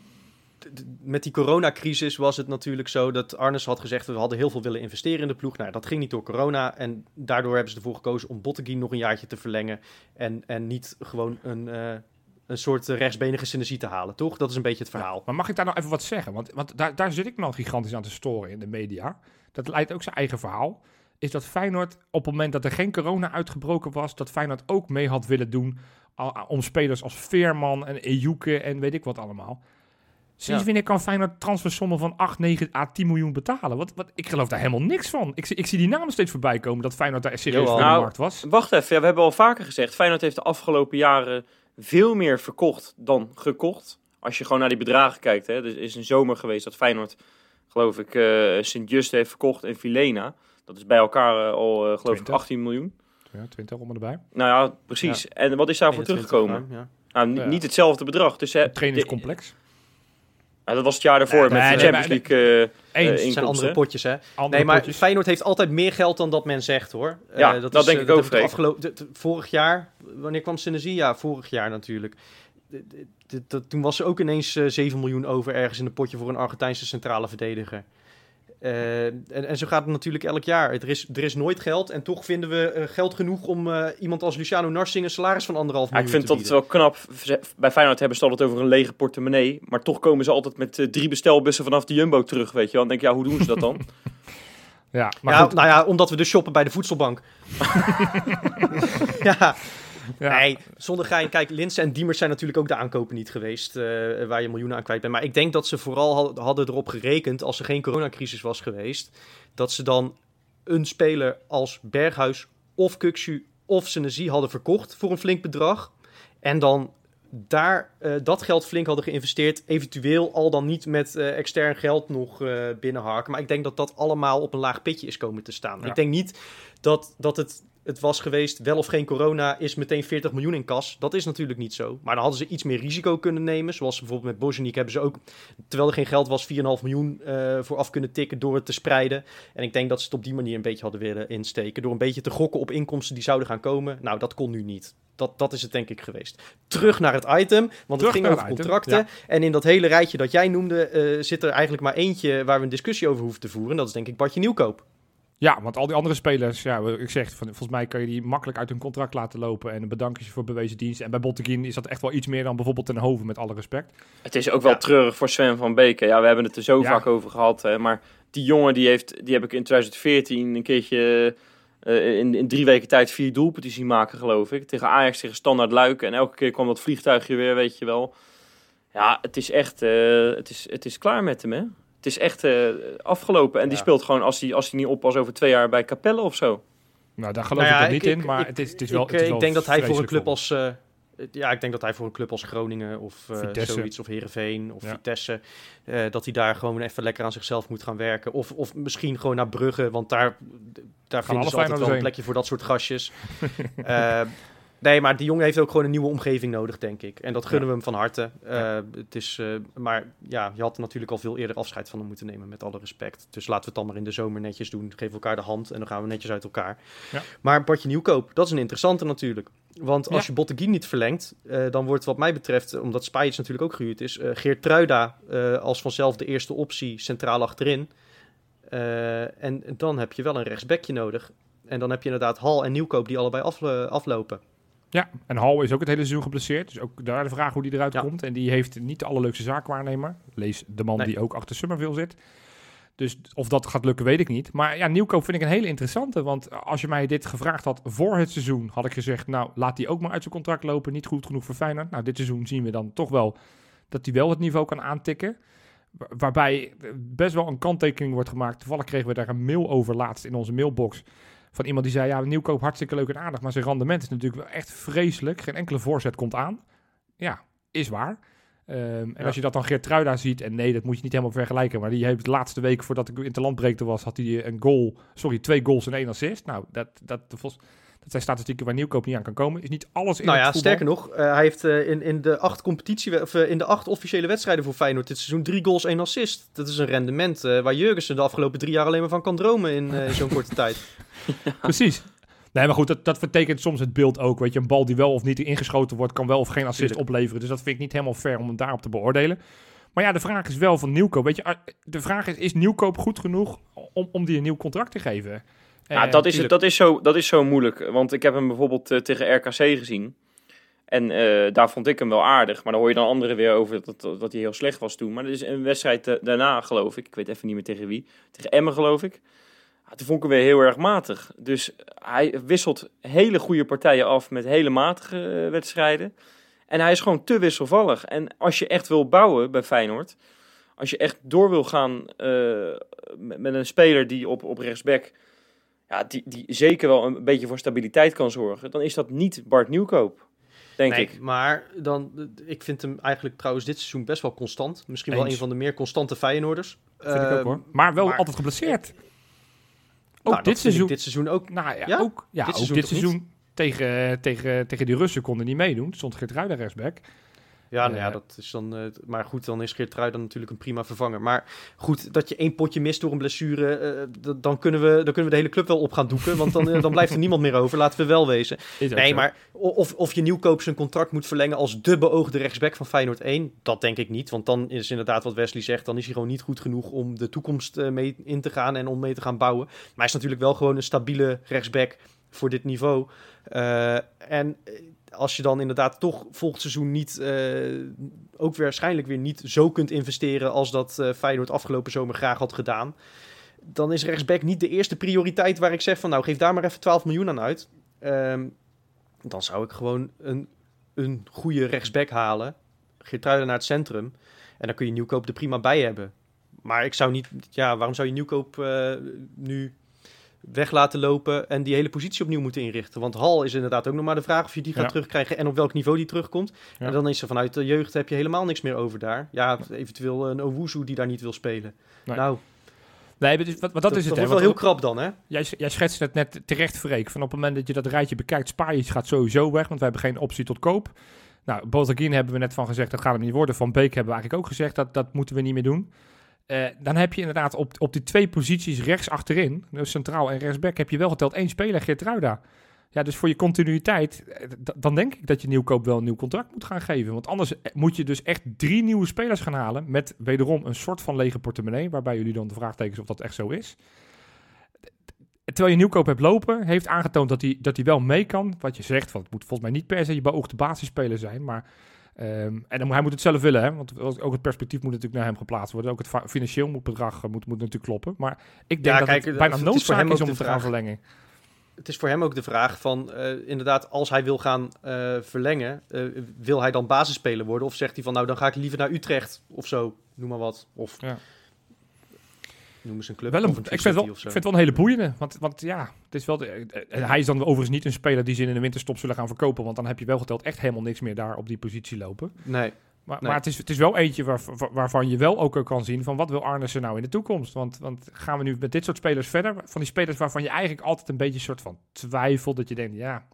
Met die coronacrisis was het natuurlijk zo dat Arnes had gezegd... we hadden heel veel willen investeren in de ploeg. Nou, dat ging niet door corona. En daardoor hebben ze ervoor gekozen om Botteguin nog een jaartje te verlengen. En, en niet gewoon een, eh, een soort rechtsbenige synergie te halen, toch? Dat is een beetje het verhaal. Maar mag ik daar nou even wat zeggen? Want, want daar, daar zit ik me al gigantisch aan te storen in de media. Dat leidt ook zijn eigen verhaal. Is dat Feyenoord op het moment dat er geen corona uitgebroken was, dat Feyenoord ook mee had willen doen om spelers als Veerman en Ejuke en weet ik wat allemaal. Sinds Ja. wanneer kan Feyenoord transfersommen van 8, 9 à 10 miljoen betalen? Wat, wat, ik geloof daar helemaal niks van. Ik, zie- ik zie die namen steeds voorbij komen dat Feyenoord daar serieus voor de Nou, markt was. Wacht even, ja, we hebben al vaker gezegd, Feyenoord heeft de afgelopen jaren veel meer verkocht dan gekocht. Als je gewoon naar die bedragen kijkt, hè. er is een zomer geweest dat Feyenoord, geloof ik, eh Sint-Just heeft verkocht en Filena. Dat is bij elkaar eh, al, eh, geloof ik, 20. 18 miljoen. Ja, 20 om erbij. Nou ja, precies. En wat is daarvoor 21 teruggekomen? Nou, niet hetzelfde bedrag. Dus, hè, Het trainingscomplex. de- dat was het jaar daarvoor met de Champions League. eh, Eens. eh, zijn andere potjes, hè? Andere Nee, maar potjes. Feyenoord heeft altijd meer geld dan dat men zegt, hoor. Eh, Ja, dat is, denk eh, ik ook, heb Freek. afgelopen, vorig jaar, wanneer kwam Synergie? Ja, vorig jaar natuurlijk. D- d- d- d- toen was er ook ineens eh, 7 miljoen over ergens in een potje voor een Argentijnse centrale verdediger. Eh, en, en zo gaat het natuurlijk elk jaar. Er is, er is nooit geld en toch vinden we eh, geld genoeg om eh, iemand als Luciano Narsing een salaris van anderhalf Ja, ik miljoen vind dat wel knap. Bij Feyenoord hebben ze het altijd over een lege portemonnee. Maar toch komen ze altijd met drie bestelbussen vanaf de Jumbo terug, weet je wel. Dan denk je, ja, hoe doen ze dat dan? [laughs] Ja, maar ja, goed. nou ja, omdat we dus shoppen bij de voedselbank. [laughs] ja, Ja. Nee, zonder gein. Kijk, Linse en Diemers zijn natuurlijk ook de aankopen niet geweest. eh, waar je miljoenen aan kwijt bent. Maar ik denk dat ze vooral had- hadden erop gerekend. als er geen coronacrisis was geweest. dat ze dan een speler als Berghuis of Kukshu of Senesi hadden verkocht. voor een flink bedrag. En dan daar eh, dat geld flink hadden geïnvesteerd. Eventueel al dan niet met eh, extern geld nog eh, binnenharken. Maar ik denk dat dat allemaal op een laag pitje is komen te staan. Ja. Ik denk niet dat, dat het, het was geweest, wel of geen corona, is meteen 40 miljoen in kas. Dat is natuurlijk niet zo. Maar dan hadden ze iets meer risico kunnen nemen. Zoals bijvoorbeeld met Bozeniek hebben ze ook, terwijl er geen geld was, 4,5 miljoen eh voor af kunnen tikken door het te spreiden. En ik denk dat ze het op die manier een beetje hadden willen insteken. Door een beetje te gokken op inkomsten die zouden gaan komen. Nou, dat kon nu niet. Dat, dat is het denk ik geweest. Terug naar het item, want Terug het ging over contracten. ja. En in dat hele rijtje dat jij noemde, eh, zit er eigenlijk maar eentje waar we een discussie over hoeven te voeren. Dat is denk ik Bartje Nieuwkoop. Ja, want al die andere spelers, ja, ik zeg, van, volgens mij kan je die makkelijk uit hun contract laten lopen en een bedankje voor bewezen dienst. En bij Botteguin is dat echt wel iets meer dan bijvoorbeeld ten Hoven, met alle respect. Het is ook wel Ja. treurig voor Sven van Beken. Ja, we hebben het er zo Ja. vaak over gehad. Hè, maar die jongen, die, heeft, die heb ik in 2014 een keertje eh, in, in drie weken tijd vier doelpunten zien maken, geloof ik. Tegen Ajax, tegen Standaard Luiken. En elke keer kwam dat vliegtuigje weer, weet je wel. Ja, het is echt, eh, het, is, het is klaar met hem, hè. Het is echt eh, afgelopen. En die speelt gewoon, als hij als hij niet oppast, over twee jaar bij Capelle of zo. Nou, daar geloof Nou ja, ik er niet ik- in, maar ik- het, is, het is wel ik, het is ik wel denk dat hij voor een club als. eh, ja, ik denk dat hij voor een club als Groningen of eh, zoiets, of Herenveen of Ja. Vitesse, eh, dat hij daar gewoon even lekker aan zichzelf moet gaan werken. Of, of misschien gewoon naar Brugge, want daar, daar vinden alle ze altijd wel een plekje voor dat soort gastjes. [laughs] Nee, maar die jongen heeft ook gewoon een nieuwe omgeving nodig, denk ik. En dat gunnen we hem van harte. Eh, het is, eh, maar ja, je had natuurlijk al veel eerder afscheid van hem moeten nemen, met alle respect. Dus laten we het dan maar in de zomer netjes doen. Geef elkaar de hand en dan gaan we netjes uit elkaar. Ja. Maar Bartje Nieuwkoop, dat is een interessante natuurlijk. Want als je Botteguin niet verlengt, eh, dan wordt wat mij betreft, omdat Spajic natuurlijk ook gehuurd is, Geert Truida als vanzelf de eerste optie centraal achterin. En dan heb je wel een rechtsbackje nodig. En dan heb je inderdaad Hal en Nieuwkoop die allebei af, aflopen. Ja, en Hal is ook het hele seizoen geblesseerd. Dus ook daar de vraag hoe die eruit Ja. komt. En die heeft niet de allerleukste zaakwaarnemer. Lees de man Nee. die ook achter Summerville zit. Dus of dat gaat lukken, weet ik niet. Maar ja, Nieuwkoop vind ik een hele interessante. Want als je mij dit gevraagd had voor het seizoen, had ik gezegd... nou, laat die ook maar uit zijn contract lopen. Niet goed genoeg voor Feyenoord. Nou, dit seizoen zien we dan toch wel dat hij wel het niveau kan aantikken. Wa- Waarbij best wel een kanttekening wordt gemaakt. Toevallig kregen we daar een mail over laatst in onze mailbox. Van iemand die zei, ja, Nieuwkoop hartstikke leuk en aardig. Maar zijn rendement is natuurlijk wel echt vreselijk. Geen enkele voorzet komt aan. Ja, is waar. Ehm, en Ja. als je dat dan Geertruida ziet, en nee, dat moet je niet helemaal vergelijken, maar die heeft de laatste week voordat ik in de landbreekte was, had hij een goal, sorry, twee goals en één assist. Nou, dat, dat, dat, dat zijn statistieken waar Nieuwkoop niet aan kan komen. Is niet alles in Nou ja, sterker nog, eh, hij heeft eh, in, in de acht competitie, of eh, in de acht officiële wedstrijden voor Feyenoord dit seizoen drie goals, één assist. Dat is een rendement waar Jurgensen de afgelopen drie jaar alleen maar van kan dromen in zo'n korte [laughs] tijd. Precies. Nee, maar goed, dat, dat vertekent soms het beeld ook. Weet je, een bal die wel of niet ingeschoten wordt, kan wel of geen assist Tuurlijk. opleveren. Dus dat vind ik niet helemaal fair om hem daarop te beoordelen. Maar ja, de vraag is wel van Nieuwkoop. Weet je, ah, de vraag is, is Nieuwkoop goed genoeg om, om die een nieuw contract te geven? Ja, Eh, dat, is, dat, is zo, dat is zo moeilijk. Want ik heb hem bijvoorbeeld eh, tegen RKC gezien. En eh, daar vond ik hem wel aardig. Maar dan hoor je dan anderen weer over dat, dat, dat hij heel slecht was toen. Maar er is een wedstrijd eh, daarna, geloof ik. Ik weet even niet meer tegen wie. Tegen Emmen, geloof ik. Ja, toen vond ik hem weer heel erg matig. Dus hij wisselt hele goede partijen af met hele matige wedstrijden. En hij is gewoon te wisselvallig. En als je echt wil bouwen bij Feyenoord... Als je echt door wil gaan met, met een speler die op, op rechtsback ja, die, die zeker wel een beetje voor stabiliteit kan zorgen, dan is dat niet Bart Nieuwkoop, denk Nee, ik. Maar dan, ik vind hem eigenlijk trouwens dit seizoen best wel constant. Misschien wel een van de meer constante Feyenoorders. Vind ik ook Eh, hoor. Maar wel maar- altijd geblesseerd. Ook nou, dit seizoen. dit seizoen ook. Nou ja, Ja? ook, ja, Dit ook seizoen dit niet? seizoen tegen, tegen, tegen die Russen konden niet meedoen. Stond Geertruida rechtsback. Ja, nou ja, Eh, dat is dan. eh, maar goed, dan is Geert dan natuurlijk een prima vervanger. Maar goed, dat je één potje mist door een blessure, eh, dan, kunnen we, dan kunnen we de hele club wel op gaan doeken. Want dan, dan blijft er niemand meer over. Laten we wel wezen. Nee, zo. maar of, of je nieuwkoop zijn contract moet verlengen als de beoogde rechtsback van Feyenoord 1, dat denk ik niet. Want dan is inderdaad wat Wesley zegt, dan is hij gewoon niet goed genoeg om de toekomst mee in te gaan en om mee te gaan bouwen. Maar hij is natuurlijk wel gewoon een stabiele rechtsback voor dit niveau. En als je dan inderdaad toch volgend seizoen niet, eh, ook waarschijnlijk weer niet zo kunt investeren als dat eh, Feyenoord afgelopen zomer graag had gedaan, dan is rechtsback niet de eerste prioriteit waar ik zeg van nou geef daar maar even 12 miljoen aan uit. Ehm, dan zou ik gewoon een, een goede rechtsback halen. Geertruiden naar het centrum. En dan kun je Nieuwkoop er prima bij hebben. Maar ik zou niet... Ja, waarom zou je Nieuwkoop eh, nu weg laten lopen... en die hele positie opnieuw moeten inrichten? Want Hal is inderdaad ook nog maar de vraag... of je die gaat Ja. terugkrijgen en op welk niveau die terugkomt. Ja. En dan is er vanuit de jeugd heb je helemaal niks meer over daar. Ja, eventueel een Owuzu die daar niet wil spelen. Nee. Nou, Nee, maar, dus- wat, wat dat, is het. dat wordt wel heel krap dan, hè? Jij, jij schetst het net terecht, Freek. Van op het moment dat je dat rijtje bekijkt, spaar je gaat sowieso weg. Want we hebben geen optie tot koop. Nou, Botagin hebben we net van gezegd, dat gaat hem niet worden. Van Beek hebben we eigenlijk ook gezegd, dat, dat moeten we niet meer doen. Eh, dan heb je inderdaad op, op die twee posities rechts achterin, dus centraal en rechtsback, heb je wel geteld één speler, Geertruida. Ja, dus voor je continuïteit, eh, dan denk ik dat je Nieuwkoop wel een nieuw contract moet gaan geven. Want anders eh, moet je dus echt drie nieuwe spelers gaan halen met wederom een soort van lege portemonnee, waarbij jullie dan de vraagtekens of dat echt zo is. Terwijl je nieuwkoop hebt lopen, heeft aangetoond dat hij, dat hij wel mee kan. Wat je zegt, want het moet volgens mij niet per se je beoogde basisspeler zijn. Maar, ehm, en dan, hij moet het zelf willen, hè? want ook het perspectief moet natuurlijk naar hem geplaatst worden. Ook het financieel moet bedrag eh, moet, moet natuurlijk kloppen. Maar ik denk Ja, dat kijk, het bijna noodzaak hem is, om te gaan verlengen. Het is voor hem ook de vraag van, eh, inderdaad, als hij wil gaan eh, verlengen, wil hij dan basisspeler worden? Of zegt hij van, nou, dan ga ik liever naar Utrecht of zo, noem maar wat. Of Ja. Noem eens een club. Wel een, of ik, vind wel, ik vind het wel een hele boeiende. Want, want ja, het is wel de- hij is dan overigens niet een speler die ze in de winterstop zullen gaan verkopen. Want dan heb je wel geteld echt helemaal niks meer daar op die positie lopen. Nee, Maar, Nee. maar het, is, het is wel eentje waar, waar- waarvan je wel ook kan zien van wat wil Arnissen nou in de toekomst. Want, want gaan we nu met dit soort spelers verder? Van die spelers waarvan je eigenlijk altijd een beetje een soort van twijfel dat je denkt, ja,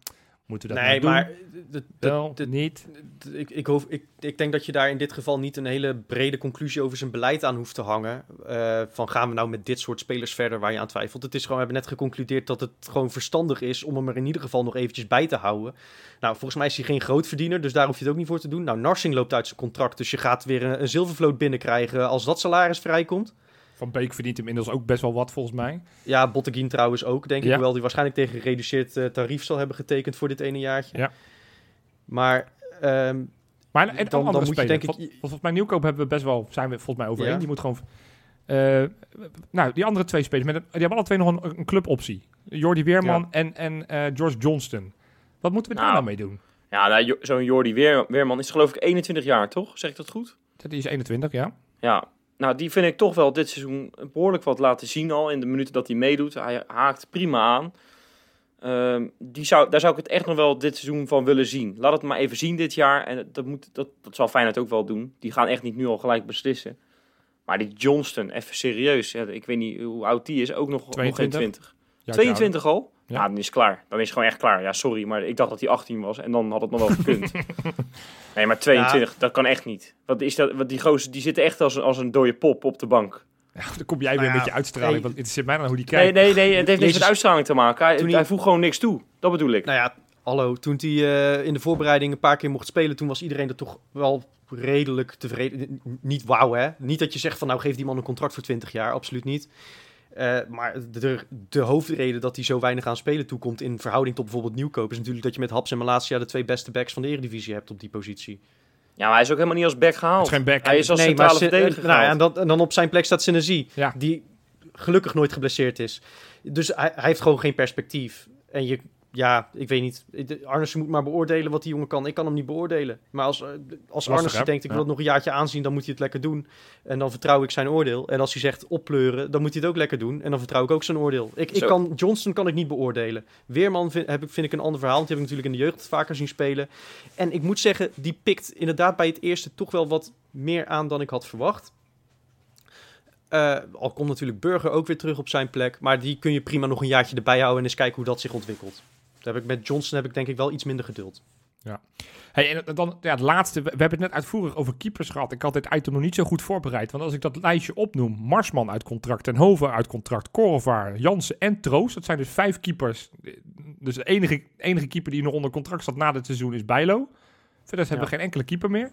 moeten we dat nee nou maar doen? d- Wel, niet. ik, ik, hoef, ik, ik denk dat je daar in dit geval niet een hele brede conclusie over zijn beleid aan hoeft te hangen. Eh, van gaan we nou met dit soort spelers verder waar je aan twijfelt. Het is gewoon, we hebben net geconcludeerd dat het gewoon verstandig is om hem er in ieder geval nog eventjes bij te houden. Nou, volgens mij is hij geen grootverdiener, dus daar hoef je het ook niet voor te doen. Nou, Narsing loopt uit zijn contract, dus je gaat weer een, een zilvervloot binnenkrijgen als dat salaris vrijkomt. Van Beek verdient inmiddels ook best wel wat volgens mij. Ja, Botteguin trouwens ook, denk ik. Hoewel die waarschijnlijk tegen gereduceerd eh, tarief zal hebben getekend voor dit ene jaartje. Ja. Maar ehm, Maar en Dan- dan, dan andere moet je spelers. denk ik- Vol- Volgens mij Nieuwkoop hebben we best wel, zijn we volgens mij overeen. Ja. Die moet gewoon... eh, nou, die andere twee spelers, met een- die hebben alle twee nog een, een cluboptie. Jordi Weerman Ja. en, en eh, George Johnston. Wat moeten we daar Nou. nou mee doen? Ja, nou, zo'n Jordi Weer, Weerman is geloof ik 21 jaar, toch? Zeg ik dat goed? Die is 21, ja. Ja, nou, die vind ik toch wel dit seizoen behoorlijk wat laten zien al in de minuten dat hij meedoet. Hij haakt prima aan. Ehm, die zou, daar zou ik het echt nog wel dit seizoen van willen zien. Laat het maar even zien dit jaar. En dat, moet, dat, dat zal Feyenoord ook wel doen. Die gaan echt niet nu al gelijk beslissen. Maar die Johnston, even serieus. Ja, ik weet niet hoe oud die is. Ook nog, nog geen 22? 20. Ja, 22 al? Ja. Ja. dan is het klaar. Dan is het gewoon echt klaar. Ja, sorry, maar ik dacht dat hij 18 was. En dan had het nog wel gekund. [laughs] nee, maar 22, dat kan echt niet. Wat is dat? Wat die gozer, die zit echt als een, als een dode pop op de bank. Ja, dan kom jij weer Nou ja, met je uitstraling. hey. Want het zit mij dan hoe die Nee, kijkt. nee, nee. Het heeft niks met uitstraling te maken. Hij, hij hij- voegt gewoon niks toe. Dat bedoel ik. Nou ja, hallo, toen hij eh, in de voorbereiding een paar keer mocht spelen, toen was iedereen er toch wel redelijk tevreden. Niet wauw, hè? Niet dat je zegt van nou geef die man een contract voor 20 jaar, absoluut niet. Eh, maar de, de hoofdreden dat hij zo weinig aan spelen toekomt in verhouding tot bijvoorbeeld nieuwkoop is natuurlijk dat je met Haps en Malasia de twee beste backs van de Eredivisie hebt op die positie. Ja, maar hij is ook helemaal niet als back Het gehaald. is geen back. Hij is als Nee, centrale verdediger nou en, dan, en dan op zijn plek staat Synergie, Ja. die gelukkig nooit geblesseerd is. Dus hij, hij heeft gewoon geen perspectief. En je, ja, ik weet niet. Arnissen moet maar beoordelen wat die jongen kan. Ik kan hem niet beoordelen. Maar als, eh, als Arnissen denkt, ik wil Ja. het nog een jaartje aanzien, dan moet hij het lekker doen. En dan vertrouw ik zijn oordeel. En als hij zegt oppleuren, dan moet hij het ook lekker doen. En dan vertrouw ik ook zijn oordeel. Ik, ik kan, Johnston kan ik niet beoordelen. Weerman vind, heb ik, vind ik een ander verhaal. Want die heb ik natuurlijk in de jeugd vaker zien spelen. En ik moet zeggen, die pikt inderdaad bij het eerste toch wel wat meer aan dan ik had verwacht. Eh, al komt natuurlijk Burger ook weer terug op zijn plek. Maar die kun je prima nog een jaartje erbij houden en eens kijken hoe dat zich ontwikkelt. Daar heb ik met Johnson heb ik denk ik wel iets minder geduld. Hey, en dan ja, het laatste. We, we hebben het net uitvoerig over keepers gehad. Ik had dit item nog niet zo goed voorbereid. Want als ik dat lijstje opnoem: Marsman uit contract, Ten Hoven uit contract, Korvaar, Jansen en Troost. Dat zijn dus vijf keepers. Dus de enige, enige keeper die nog onder contract staat na dit seizoen is Bijlo. Verder hebben we geen enkele keeper meer.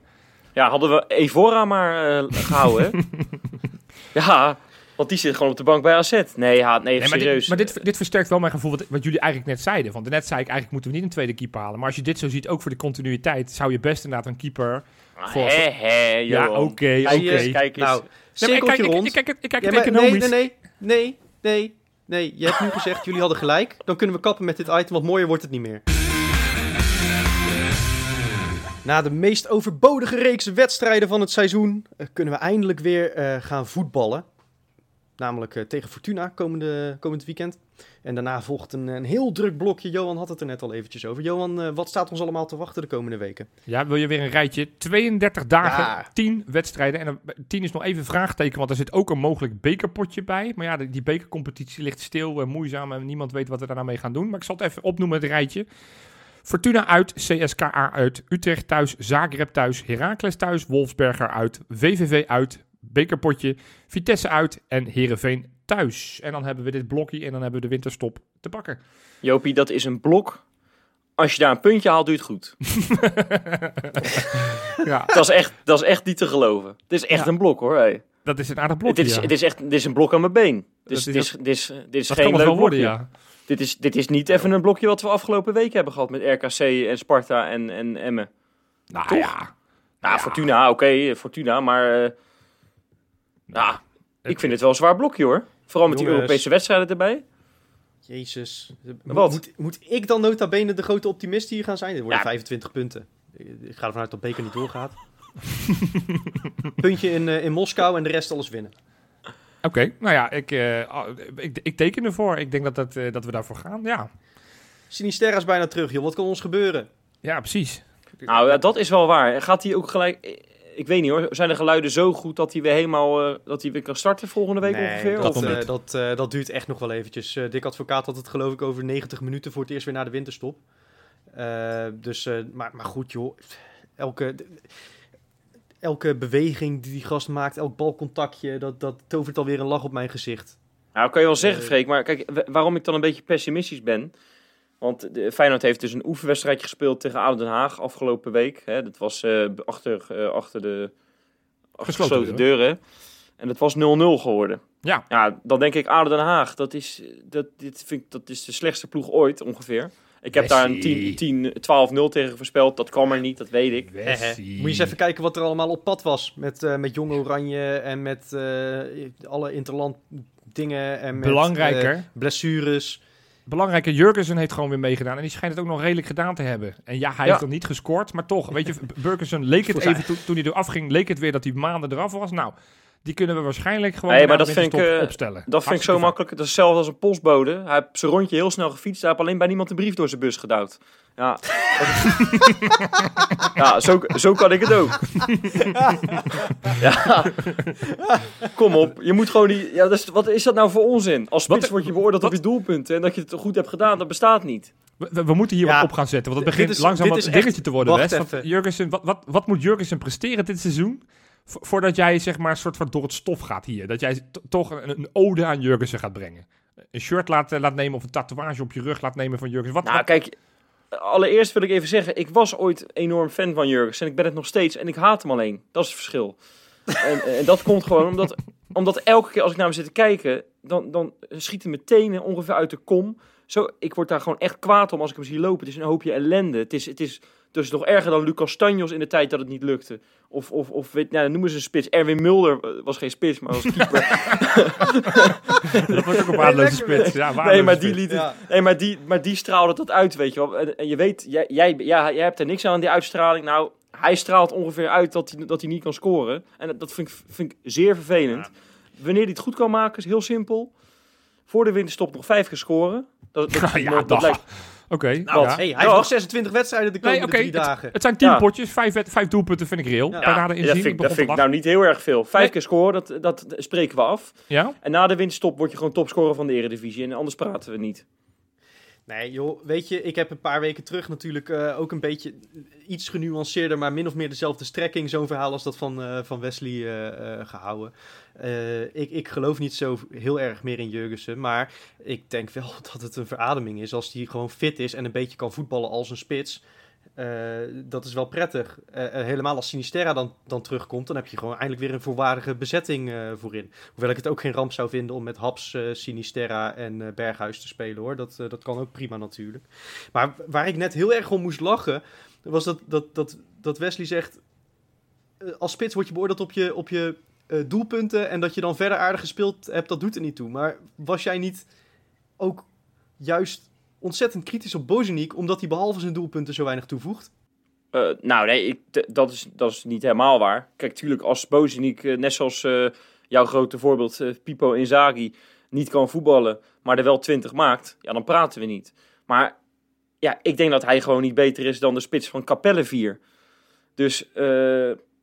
Ja, hadden we Evora maar eh, gehouden, [laughs] ja, want die zit gewoon op de bank bij AZ. Nee, ja, nee, Nee, maar serieus. dit, maar dit, dit versterkt wel mijn gevoel, wat, wat jullie eigenlijk net zeiden. Want net zei ik, eigenlijk moeten we niet een tweede keeper halen. Maar als je dit zo ziet, ook voor de continuïteit, zou je best inderdaad een keeper... Ah, voor- hè, hè, Ja, oké, Kijk oké. eens, Kijk eens. Nou, Nee, ik cirkeltje kijk, ik, rond. ik, ik kijk Ja, het economisch. nee, nee, nee, nee, nee. Je hebt nu gezegd, jullie hadden gelijk. Dan kunnen we kappen met dit item, want mooier wordt het niet meer. Na de meest overbodige reeks wedstrijden van het seizoen eh, kunnen we eindelijk weer eh, gaan voetballen. Namelijk eh, tegen Fortuna komende, komend weekend. En daarna volgt een, een heel druk blokje. Johan had het er net al eventjes over. Johan, eh, wat staat ons allemaal te wachten de komende weken? Ja, wil je weer een rijtje? 32 dagen, Ja. 10 wedstrijden. En dan- 10 is nog even vraagteken, want er zit ook een mogelijk bekerpotje bij. Maar ja, die, die bekercompetitie ligt stil, en moeizaam en niemand weet wat we daarna mee gaan doen. Maar ik zal het even opnoemen, het rijtje. Fortuna uit, CSKA uit, Utrecht thuis, Zagreb thuis, Heracles thuis, Wolfsberger uit, VVV uit, bekerpotje, Vitesse uit en Heerenveen thuis. En dan hebben we dit blokje en dan hebben we de winterstop te pakken. Jopie, dat is een blok. Als je daar een puntje haalt, doe je het goed. [laughs] ja, dat, is echt, dat is echt niet te geloven. Het is echt Ja. een blok, hoor. Hey. dat is een aardig blokje. dit, is, ja. dit, is echt, dit is een blok aan mijn been. Dus Dat dit is is, dit is, dit is dat geen leuk worden, blokje. ja. Dit is, dit is niet even een blokje wat we afgelopen week hebben gehad met RKC en Sparta en, en Emmen. Nou Toch? ja. Nou, Ja. Fortuna, oké, Fortuna, maar... ja, ik vind het wel een zwaar blokje, hoor. Vooral met die. Europese wedstrijden erbij. Jezus. Wat? Moet, moet ik dan nota bene de grote optimist hier gaan zijn? Dit worden Ja. 25 punten. Ik ga ervan uit dat Beker niet doorgaat. [laughs] Puntje in, eh, in Moskou en de rest alles winnen. Oké, nou ja, ik, eh, ik, ik teken ervoor. Ik denk dat, dat, eh, dat we daarvoor gaan. Ja, Sinisterra is bijna terug, joh. Wat kan ons gebeuren? ja precies. Nou, dat is wel waar. Gaat hij ook gelijk... Ik weet niet hoor, zijn de geluiden zo goed dat hij weer helemaal... eh, dat hij weer kan starten volgende week ongeveer? dat, nog eh, dat, eh, dat duurt echt nog wel eventjes. Dick Advocaat had het geloof ik over 90 minuten voor het eerst weer naar de winterstop. Dus, maar, maar goed joh. Elke, elke beweging die die gast maakt, elk balcontactje, dat, dat tovert alweer een lach op mijn gezicht. Nou, kan je wel zeggen, Freek. Maar kijk, wa- waarom ik dan een beetje pessimistisch ben... Want de, Feyenoord heeft dus een oefenwedstrijdje gespeeld tegen ADO Den Haag afgelopen week. Hè. Dat was eh, achter, eh, achter de achter Gesloten gesloten deuren. En het was 0-0 geworden. Ja. Ja, dan denk ik ADO Den Haag. Dat is, dat, dit vind ik, dat is de slechtste ploeg ooit ongeveer. Ik heb daar een 10, 10 12-0 tegen voorspeld. Dat kwam er niet, dat weet ik. Moet je eens even kijken wat er allemaal op pad was. Met, eh, met Jong Oranje en met eh, alle interland dingen. En met, Belangrijker. blessures. Belangrijke, Jurgensen heeft gewoon weer meegedaan. En die schijnt het ook nog redelijk gedaan te hebben. En ja, hij Ja. heeft nog niet gescoord. Maar toch, weet je, [laughs] Burgerson leek het even, toen, toen hij eraf ging, leek het weer dat hij maanden eraf was. Nou, die kunnen we waarschijnlijk gewoon Nee, maar de dat vind ik, winterstop eh, opstellen. Dat vind ik zo makkelijk. Dat is hetzelfde als een postbode. Hij heeft zijn rondje heel snel gefietst. Hij heeft alleen bij niemand een brief door zijn bus gedouwd. Ja, [laughs] ja zo, zo kan ik het ook. [laughs] ja. Kom op. Je moet gewoon die... Ja, dat is, wat is dat nou voor onzin? Als spits Wat- word je beoordeeld op je doelpunten. En dat je het goed hebt gedaan, dat bestaat niet. We, moeten hier Ja. wat op gaan zetten, want het begint is- langzaam wat echt- dingetje te worden, wacht. Jurgensen, wat, wat, wat moet Jurgensen presteren dit seizoen? Vo- voordat jij zeg maar een soort van door het stof gaat hier. Dat jij toch een, een ode aan Jurgensen gaat brengen. Een shirt laat, laat nemen of een tatoeage op je rug laat nemen van Jurgensen. Wat, Nou, wat- kijk, allereerst wil ik even zeggen, ik was ooit enorm fan van Jurgens en ik ben het nog steeds en ik haat hem alleen. Dat is het verschil. [laughs] en, en dat komt gewoon omdat, omdat elke keer als ik naar hem zit te kijken, dan, dan schieten mijn tenen ongeveer uit de kom. Zo, ik word daar gewoon echt kwaad om als ik hem zie lopen. Het is een hoopje ellende. Het is, het is dus nog erger dan Lucas Stanjos in de tijd dat het niet lukte. Of, of, of weet, nou, noemen ze een spits. Erwin Mulder eh, was geen spits, maar was keeper. [laughs] dat wordt ook een waardeloze spits. Ja, nee, maar die liet het, Ja. Nee, maar die, maar die straalde dat uit, weet je wel. En, en je weet, jij, jij, ja, jij hebt er niks aan, die uitstraling. Nou, hij straalt ongeveer uit dat hij, dat hij niet kan scoren. En dat- dat vind ik, vind ik zeer vervelend. Wanneer hij het goed kan maken, is heel simpel. Voor de winterstop nog vijf keer scoren. Dat, dat, [laughs] Ja, dat, dag. lijkt- Oké, Nou, ja. hey, hij heeft nog 26 wedstrijden de Nee, komende oké, drie dagen. Het zijn tien Ja. potjes, vijf, wed- vijf doelpunten vind ik reëel. Ja. Bij nader dat inzien, vind, dat vind ik nou niet heel erg veel. Vijf Nee. keer scoren, dat, dat spreken we af. Ja? En na de winterstop word je gewoon topscorer van de Eredivisie. En anders praten we niet. Nee, joh, weet je, ik heb een paar weken terug natuurlijk eh, ook een beetje iets genuanceerder, maar min of meer dezelfde strekking, zo'n verhaal als dat van, eh, van Wesley eh, eh, gehouden. Eh, ik, ik geloof niet zo heel erg meer in Jurgensen, maar ik denk wel [laughs] dat het een verademing is als hij gewoon fit is en een beetje kan voetballen als een spits. Eh, dat is wel prettig. Eh, eh, helemaal als Sinisterra dan, dan terugkomt, dan heb je gewoon eindelijk weer een volwaardige bezetting voorin. Hoewel ik het ook geen ramp zou vinden om met Haps, Sinisterra en Berghuis te spelen hoor. Dat, dat kan ook prima natuurlijk. Maar waar ik net heel erg om moest lachen, was dat, dat, dat, dat Wesley zegt... als spits word je beoordeeld op je, op je doelpunten en dat je dan verder aardig gespeeld hebt, dat doet er niet toe. Maar was jij niet ook juist ontzettend kritisch op Bozeniek, omdat hij behalve zijn doelpunten zo weinig toevoegt? Eh, nou, nee, ik, dat, is, dat is niet helemaal waar. Kijk, tuurlijk, als Bozeniek, eh, net zoals eh, jouw grote voorbeeld Pipo Inzaghi, niet kan voetballen, maar er wel 20 maakt, ja, dan praten we niet. Maar ja, ik denk dat hij gewoon niet beter is dan de spits van Capelle 4. Dus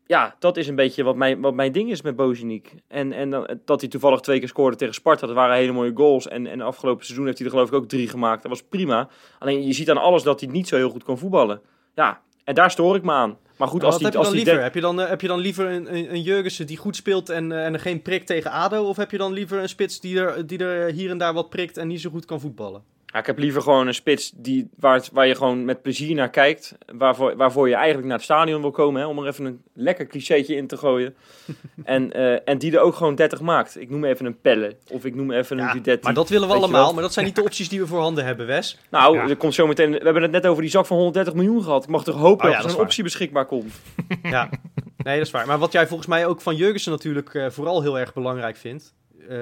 ja, dat is een beetje wat mijn, wat mijn ding is met Bozeniek. En, en dan, dat hij toevallig twee keer scoorde tegen Sparta, dat waren hele mooie goals. En, en afgelopen seizoen heeft hij er geloof ik ook drie gemaakt. Dat was prima. Alleen je ziet aan alles dat hij niet zo heel goed kan voetballen. Ja, en daar stoor ik me aan. Maar goed, Maar als hij heb je als dan hij liever? denkt- Heb je dan, eh, heb je dan liever een, een, een Jurgensen die goed speelt en, eh, en er geen prik tegen ADO? Of heb je dan liever een spits die er, die er hier en daar wat prikt en niet zo goed kan voetballen? Ja, ik heb liever gewoon een spits die, waar, het- waar je gewoon met plezier naar kijkt. Waarvoor, waarvoor je eigenlijk naar het stadion wil komen. Hè, om er even een lekker clichétje in te gooien. [laughs] en, eh, en die er ook gewoon 30 maakt. Ik noem even een Pelle. Of ik noem even een Ja, Guidetti. maar dat willen we allemaal, maar dat zijn niet de [laughs] opties die we voorhanden hebben, Wes. Nou, Ja. er komt zo meteen. We hebben het net over die zak van 130 miljoen gehad. Ik mag toch hopen Oh ja, dat er een optie beschikbaar komt. [laughs] Ja, nee, dat is waar. Maar wat jij volgens mij ook van Jurgensen natuurlijk eh, vooral heel erg belangrijk vindt, eh,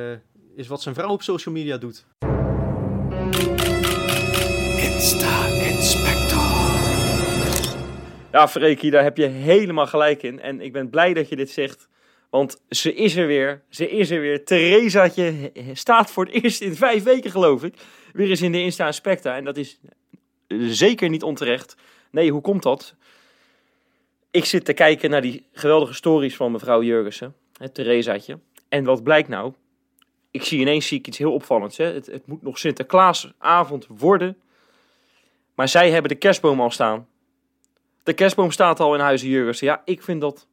is wat zijn vrouw op social media doet. Ja, Freekie, daar heb je helemaal gelijk in. En ik ben blij dat je dit zegt. Want ze is er weer. Ze is er weer. Theresaatje staat voor het eerst in vijf weken, geloof ik. Weer eens in de Insta Specta. En dat is zeker niet onterecht. Nee, hoe komt dat? Ik zit te kijken naar die geweldige stories van mevrouw Jurgensen. Het Theresaatje. En wat blijkt nou? Ik zie ineens zie ik iets heel opvallends. Hè? Het, het moet nog Sinterklaasavond worden. Maar zij hebben de kerstboom al staan. De kerstboom staat al in huizen Jurgensen. Ja, ik vind dat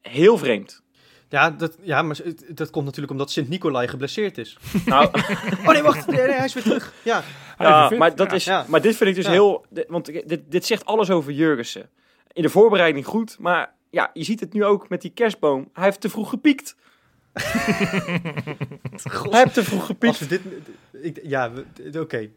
heel vreemd. Ja, dat, ja maar dat komt natuurlijk omdat Sint-Nicolai geblesseerd is. [laughs] Nou, Oh nee, wacht, nee, nee, hij is weer terug. Ja, fit. maar, dat Ja. is, Ja. maar dit vind ik dus Ja. heel... dit- Want dit, dit zegt alles over Jurgensen. In de voorbereiding goed, maar ja, je ziet het nu ook met die kerstboom. Hij heeft te vroeg gepiekt. Hij heeft te vroeg we dit... Ik, ja, oké.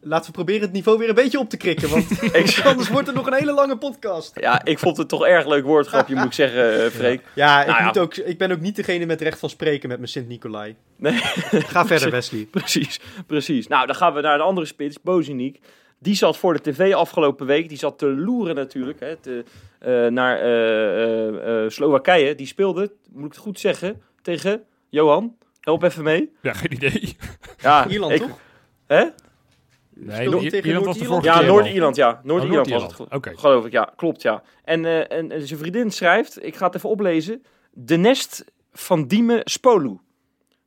Laten we proberen het niveau weer een beetje op te krikken, want Ik, [laughs] [laughs] anders wordt het nog een hele lange podcast. ja, ik vond het toch erg leuk woordgrapje, moet ik zeggen, eh, Freek. Ja, ik, Nou ja. Moet ook, ik ben ook niet degene met recht van spreken met mijn Nee. Sint-Nicolai. [laughs] Ga verder, Wesley. Precies, precies. Nou, dan gaan we naar de andere spits, Boziniek. Die zat voor de tv afgelopen week, die zat te loeren natuurlijk, hè, te, eh, naar eh, eh, eh, Slowakije. Die speelde, moet ik het goed zeggen, tegen Johan. Help even mee. Ja, geen idee. [laughs] Ja, Ierland, ik- toch? Hè? Nee, Ierland was de Noord-Ierland? vorige Ja. Noord-Ierland, ja. Noord-Ierland Oh, was het, Noord-Ierland. Oké. geloof ik. Ja, klopt, ja. En, eh, en, en zijn vriendin schrijft, ik ga het even oplezen, de nest van Diemen Spolu.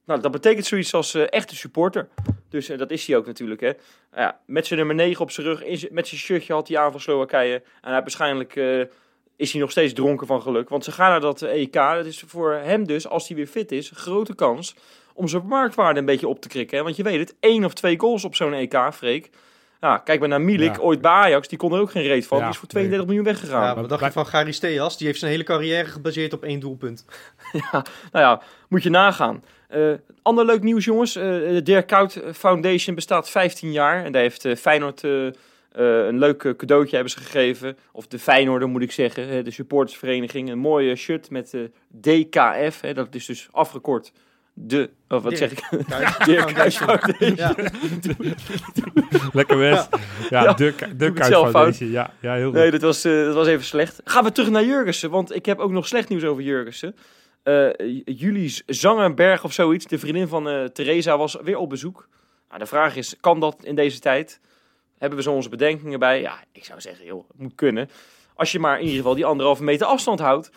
Nou, dat betekent zoiets als eh, echte supporter. Dus eh, dat is hij ook natuurlijk, hè. Ja, met zijn nummer 9 op zijn rug, met zijn shirtje had hij aan van Slowakije. En hij waarschijnlijk eh, is hij nog steeds dronken van geluk. Want ze gaan naar dat EK. Dat is voor hem dus, als hij weer fit is, een grote kans om zijn marktwaarde een beetje op te krikken. Hè? Want je weet het, één of twee goals op zo'n EK, Freek. Ja, kijk maar naar Milik, Ja. ooit bij Ajax, die kon er ook geen reet van. Ja, die is voor 32 miljoen weggegaan. Ja, wat dacht je van Gary Steas? Die heeft zijn hele carrière gebaseerd op één doelpunt. [laughs] Nou ja, moet je nagaan. Eh, ander leuk nieuws, jongens. Eh, de Dirk Kuyt Foundation bestaat 15 jaar. En daar heeft eh, Feyenoord eh, een leuk eh, cadeautje hebben ze gegeven. Of de Feyenoorder moet ik zeggen. eh, de supportersvereniging. Een mooie shirt met eh, DKF. Hè, dat is dus afgekort. De, of wat Dirk. zeg ik? [laughs] Dirk. Foundation. Ja. [laughs] Lekker Wes. Ja, Ja, de, de Foundation. Ja, ja, heel goed. Nee, dat was, eh, dat was even slecht. Gaan we terug naar Jurgensen, want ik heb ook nog slecht nieuws over Jurgensen. Eh Jullie Zangenberg of zoiets, de vriendin van eh Theresa, was weer op bezoek. Nou, de vraag is, kan dat in deze tijd? Hebben we zo onze bedenkingen bij? Ja, ik zou zeggen, joh, het moet kunnen. Als je maar in ieder geval die anderhalve meter afstand houdt.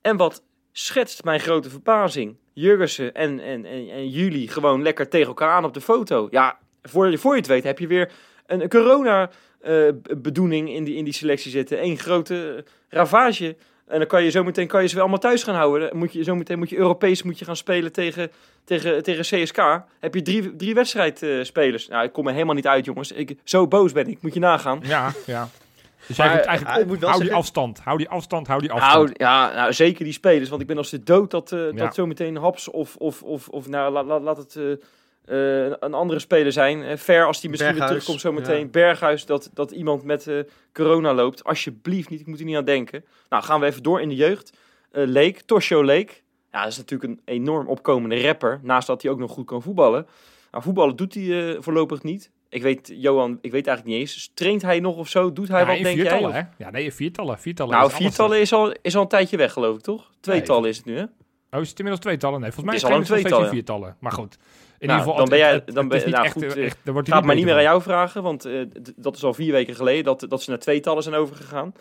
En wat schetst mijn grote verbazing? Jurgensen en, en, en, en jullie gewoon lekker tegen elkaar aan op de foto. Ja, voor je, voor je het weet heb je weer een, een corona eh, in die, in die selectie zitten. Eén grote eh, ravage. En dan kan je zo meteen kan je ze weer allemaal thuis gaan houden. Dan moet je zo meteen moet je Europees moet je gaan spelen tegen, tegen, tegen CSK. Heb je drie, drie wedstrijdspelers. nou, ik kom er helemaal niet uit, jongens. Ik, zo boos ben ik. Moet je nagaan. Ja, ja. Dus Maar, moet eigenlijk ik moet wel hou die afstand. Hou die afstand, hou die afstand. Nou, ja, nou, zeker die spelers. Want ik ben als de dood dat, eh Ja. dat zo meteen Haps of, of, of, of nou, laat, laat, laat het eh, eh, een andere speler zijn. Eh, Ver als die misschien Berghuis, weer terugkomt zo meteen. ja. Berghuis, dat, dat iemand met eh, corona loopt. Alsjeblieft niet, ik moet er niet aan denken. Nou, gaan we even door in de jeugd. Eh Leek, Toshio Leek. Ja, dat is natuurlijk een enorm opkomende rapper. Naast dat hij ook nog goed kan voetballen. Nou, voetballen doet hij voorlopig niet. Ik weet, Johan, ik weet eigenlijk niet eens. Traint hij nog of zo? Doet hij ja, wat, denk jij? hè? Ja, nee, viertallen. viertallen Nou, is viertallen is al, is al een tijdje weg, geloof ik, toch? Tweetallen is het nu, hè? Oh, is het inmiddels tweetallen? Nee, volgens mij Het is al het een nog steeds in tweetal, viertallen. Maar goed. In Nou, ieder geval, dan ben jij- dan het ben- nou, echt, goed, eh, eh, echt- wordt Gaat maar niet meer aan jou vragen, want eh, dat is al vier weken geleden dat, dat ze naar tweetallen zijn overgegaan.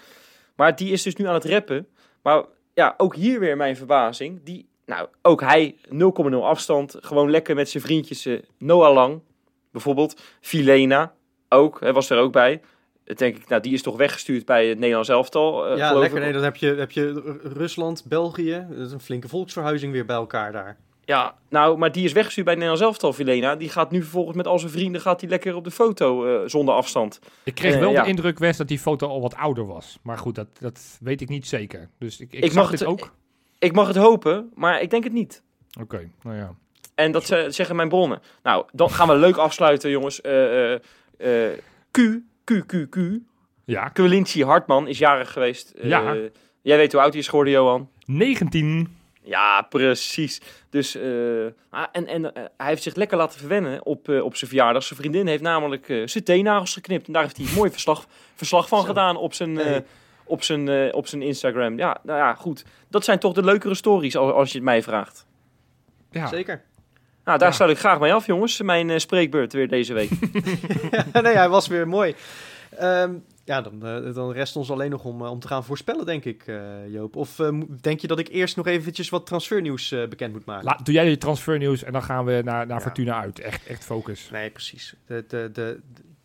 Maar die is dus nu aan het rappen. Maar ja, ook hier weer mijn verbazing. Die, nou, ook hij 0,0 afstand. Gewoon lekker met zijn vriendjes. eh, Noah Lang, bijvoorbeeld. Filena, ook. Hij was er ook bij. Denk ik, nou, die is toch weggestuurd bij het Nederlands elftal. eh, ja, lekker. ik. Nee, dan heb je, heb je Rusland, België. Dat is een flinke volksverhuizing weer bij elkaar daar. Ja, nou, maar die is weggestuurd bij het Nederlands elftal, Filena. Die gaat nu vervolgens met al zijn vrienden gaat hij lekker op de foto eh, zonder afstand. Ik kreeg Eh, wel ja. de indruk, Wes, dat die foto al wat ouder was. Maar goed, dat, dat weet ik niet zeker. Dus ik, ik, Ik zag mag het- ook. Ik mag het hopen, maar ik denk het niet. Oké, nou ja. En dat ze- zeggen mijn bronnen. Nou, dan gaan we leuk afsluiten, jongens. Eh, eh, eh, Q, Q, Q, Q. Ja, Quincy Hartman is jarig geweest. Eh, Ja. Jij weet hoe oud hij is geworden, Johan. 19. Ja, precies. Dus, eh, ah, en, en eh, hij heeft zich lekker laten verwennen op, eh, op zijn verjaardag. Zijn vriendin heeft namelijk eh, zijn teennagels geknipt. En daar heeft hij een mooi verslag, verslag van Zo. gedaan op zijn, eh, Nee. op, zijn, eh, op zijn Instagram. Ja, nou ja, goed. Dat zijn toch de leukere stories, als, als je het mij vraagt. Ja. Zeker. Nou, daar Ja. sluit ik graag mee af, jongens. Mijn spreekbeurt weer deze week. [laughs] nee, hij was weer mooi. Ehm, ja, dan, eh, dan rest ons alleen nog om, eh, om te gaan voorspellen, denk ik, eh, Joop. Of denk je dat ik eerst nog eventjes wat transfernieuws bekend moet maken? La, doe jij je transfernieuws en dan gaan we naar, naar Ja. Fortuna uit. Echt, echt focus. Nee, precies. De, de-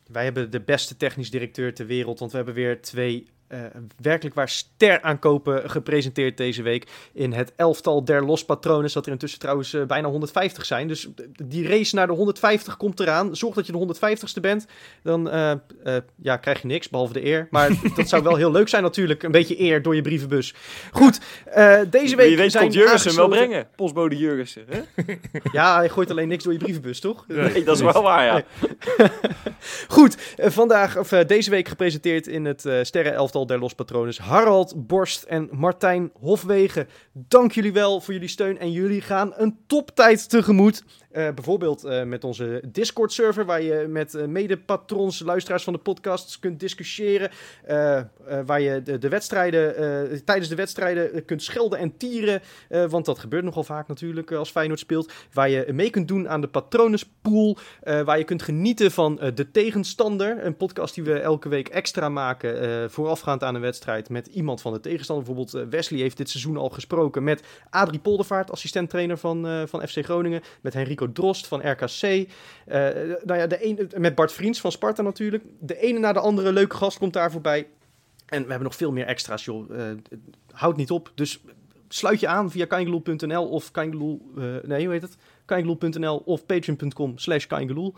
wij hebben de beste technisch directeur ter wereld, want we hebben weer twee eh, werkelijk waar ster aankopen gepresenteerd deze week. In het elftal der Los Patrones, dat er intussen trouwens eh, bijna 150 zijn. Dus d- die race naar de 150 komt eraan. Zorg dat je de 150ste bent, dan eh, eh, ja, krijg je niks, behalve de eer. Maar [laughs] dat zou wel heel leuk zijn natuurlijk, een beetje eer door je brievenbus. Goed, eh, deze week Wie weet zijn Jurgensen wel aangesloten- brengen. Postbode Jurgensen. Hè? [laughs] Ja, hij gooit alleen niks door je brievenbus, toch? Nee, dat is wel waar, ja. [laughs] Goed, eh, vandaag, of eh, deze week gepresenteerd in het eh der Los Patrones. Harald Borst en Martijn Hofwegen. Dank jullie wel voor jullie steun en jullie gaan een toptijd tegemoet. Eh, bijvoorbeeld eh, met onze Discord-server, waar je met eh, mede-patrons, luisteraars van de podcast kunt discussiëren. Waar je de, de wedstrijden, tijdens de wedstrijden kunt schelden en tieren. want dat gebeurt nogal vaak natuurlijk als Feyenoord speelt. Waar je mee kunt doen aan de patronuspool. eh, waar je kunt genieten van De Tegenstander. Een podcast die we elke week extra maken. voorafgaand aan een wedstrijd met iemand van de tegenstander. Bijvoorbeeld Wesley heeft dit seizoen al gesproken met Adrie Poldervaart, assistent-trainer van, van FC Groningen. Met Drost van RKC. Eh, nou ja, de een, met Bart Vriends van Sparta natuurlijk. De ene na de andere leuke gast komt daar voorbij. En we hebben nog veel meer extra's, joh. Eh, houd niet op. Dus sluit je aan via kangeloel.nl of kangeloel... eh, nee, hoe heet het? kangeloel.nl of patreon.com slash kangeloel.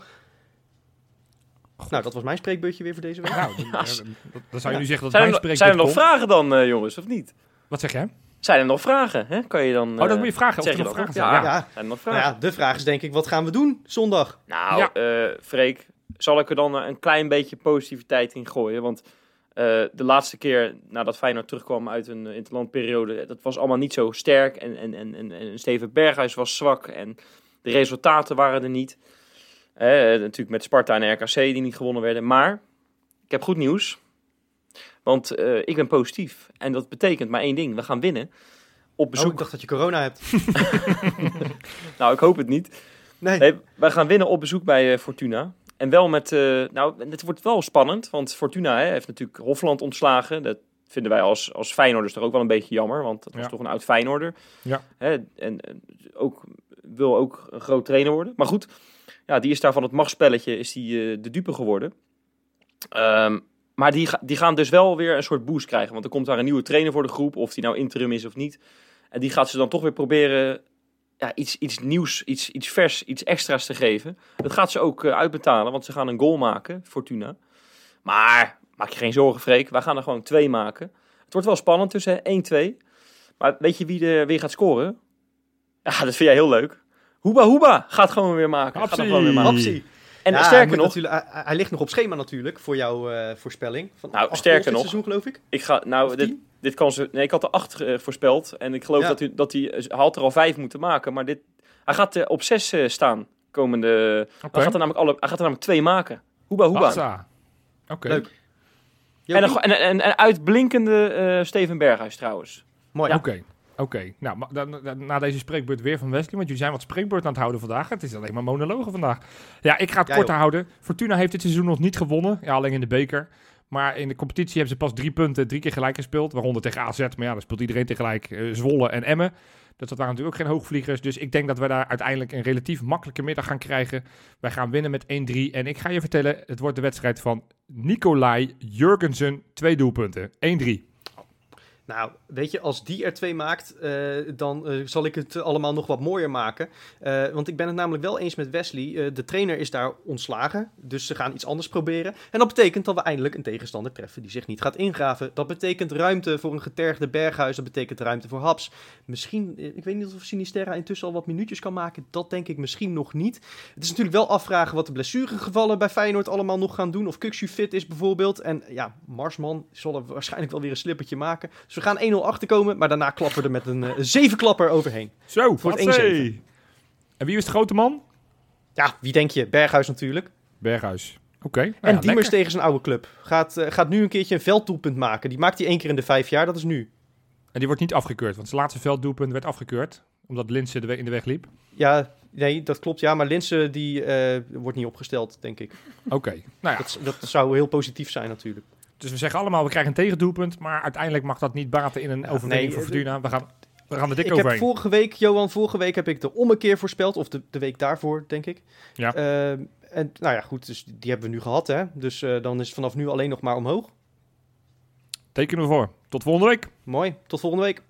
Nou, dat was mijn spreekbeurtje weer voor deze week. Nou, dan, dan zou je nu zeggen dat Zijn, mijn er, nog- zijn er nog vragen dan, jongens, of niet? Wat zeg jij? Zijn er nog vragen? Hè? Kan je dan... Oh, dat eh, moet je vragen. Of zeg er je nog dat vragen zijn. Ja, Ja. Zijn er nog Nou vragen? ja, de vraag is denk ik, wat gaan we doen zondag? Nou, Ja. eh, Freek, zal ik er dan eh, een klein beetje positiviteit in gooien? Want eh, de laatste keer nadat Feyenoord terugkwam uit een uh, interlandperiode, dat was allemaal niet zo sterk. En, en, en, en, en Steven Berghuis was zwak en de resultaten waren er niet. Eh, natuurlijk met Sparta en RKC die niet gewonnen werden. Maar ik heb goed nieuws. Want eh, ik ben positief. En dat betekent maar één ding. We gaan winnen. Op Oh, bezoek. ik dacht dat je corona hebt. [laughs] Nou, ik hoop het niet. Nee. Nee, wij gaan winnen op bezoek bij eh, Fortuna. En wel met, eh, nou, het wordt wel spannend, want Fortuna hè, heeft natuurlijk Hofland ontslagen. Dat vinden wij als, als Feyenoorders toch ook wel een beetje jammer, want dat was Ja. toch een oud Feyenoorder. Ja. Hè, en ook, wil ook een groot trainer worden. Maar goed, ja, die is daar van het machtspelletje is die, de dupe geworden. Ehm, maar die, die gaan dus wel weer een soort boost krijgen, want er komt daar een nieuwe trainer voor de groep, of die nou interim is of niet. En die gaat ze dan toch weer proberen ja, iets, iets nieuws, iets, iets vers, iets extra's te geven. Dat gaat ze ook eh, uitbetalen, want ze gaan een goal maken, Fortuna. Maar maak je geen zorgen, Freek. Wij gaan er gewoon twee maken. Het wordt wel spannend tussen 1-2. Maar weet je wie er weer gaat scoren? Ja, dat vind jij heel leuk. Hoeba Hoeba gaat gewoon weer maken. Gaat hem gewoon weer maken. Hapsie. En Ja, hij sterker nog, natuurlijk- hij, hij ligt nog op schema natuurlijk voor jouw eh, voorspelling. Van Nou, sterker nog. seizoen geloof ik. ik ga, nou, dit, dit kan ze, nee, ik had er acht eh, voorspeld. En ik geloof Ja. dat hij, dat hij, hij had er al vijf moeten maken. Maar dit, hij gaat eh, op zes eh, staan komende... Oké. Hij, gaat er namelijk alle, hij gaat er namelijk twee maken. Hoeba Hoeba. Oké. Leuk. En en, en, en uitblinkende eh, Steven Berghuis trouwens. Mooi. Oké. Oké, nou, dan, na deze spreekbeurt weer van Wesley, want jullie zijn wat spreekbeurt aan het houden vandaag. Het is alleen maar monologen vandaag. Ja, ik ga het Ja, kort joh. houden. Fortuna heeft dit seizoen nog niet gewonnen, ja, alleen in de beker. Maar in de competitie hebben ze pas drie punten, drie keer gelijk gespeeld. Waaronder tegen AZ, maar ja, dan speelt iedereen tegelijk. eh, Zwolle en Emmen. Dus dat waren natuurlijk ook geen hoogvliegers. Dus ik denk dat we daar uiteindelijk een relatief makkelijke middag gaan krijgen. Wij gaan winnen met 1-3. En ik ga je vertellen, het wordt de wedstrijd van Nicolai Jurgensen. Twee doelpunten. 1-3. Nou, weet je, als die er twee maakt, eh, dan eh, zal ik het allemaal nog wat mooier maken. Eh, want ik ben het namelijk wel eens met Wesley. De trainer is daar ontslagen, dus ze gaan iets anders proberen. En dat betekent dat we eindelijk een tegenstander treffen die zich niet gaat ingraven. Dat betekent ruimte voor een getergde Berghuis, dat betekent ruimte voor Haps. Misschien, ik weet niet of Sinisterra intussen al wat minuutjes kan maken. Dat denk ik misschien nog niet. Het is natuurlijk wel afvragen wat de blessuregevallen bij Feyenoord allemaal nog gaan doen. Of Kuxu fit is bijvoorbeeld. En ja, Marsman zal er waarschijnlijk wel weer een slippertje maken. Dus we gaan 1-0 achterkomen, maar daarna klappen we er met een eh, zevenklapper overheen. Zo, Voor het hatsé. En wie is de grote man? Ja, wie denk je? Berghuis natuurlijk. Berghuis. Oké. nou en ja, Diemers tegen zijn oude club. Gaat, eh, gaat nu een keertje een velddoelpunt maken. Die maakt hij één keer in de vijf jaar, dat is nu. En die wordt niet afgekeurd, want zijn laatste velddoelpunt werd afgekeurd. Omdat Linse de we- in de weg liep. Ja, nee, dat klopt. Ja, maar Linse die eh, wordt niet opgesteld, denk ik. Oké. Nou ja, Dat, dat zou heel positief zijn natuurlijk. Dus we zeggen allemaal, we krijgen een tegendoelpunt. Maar uiteindelijk mag dat niet baten in een overwinning nee, voor Fortuna. We gaan, we gaan er dik ik heb overheen. vorige week, Johan, vorige week heb ik de ommekeer voorspeld. Of de, de week daarvoor, denk ik. Ja. Ehm, en nou ja, goed, dus die hebben we nu gehad, hè. Dus eh, dan is het vanaf nu alleen nog maar omhoog. Tekenen we voor. Tot volgende week. Mooi, tot volgende week.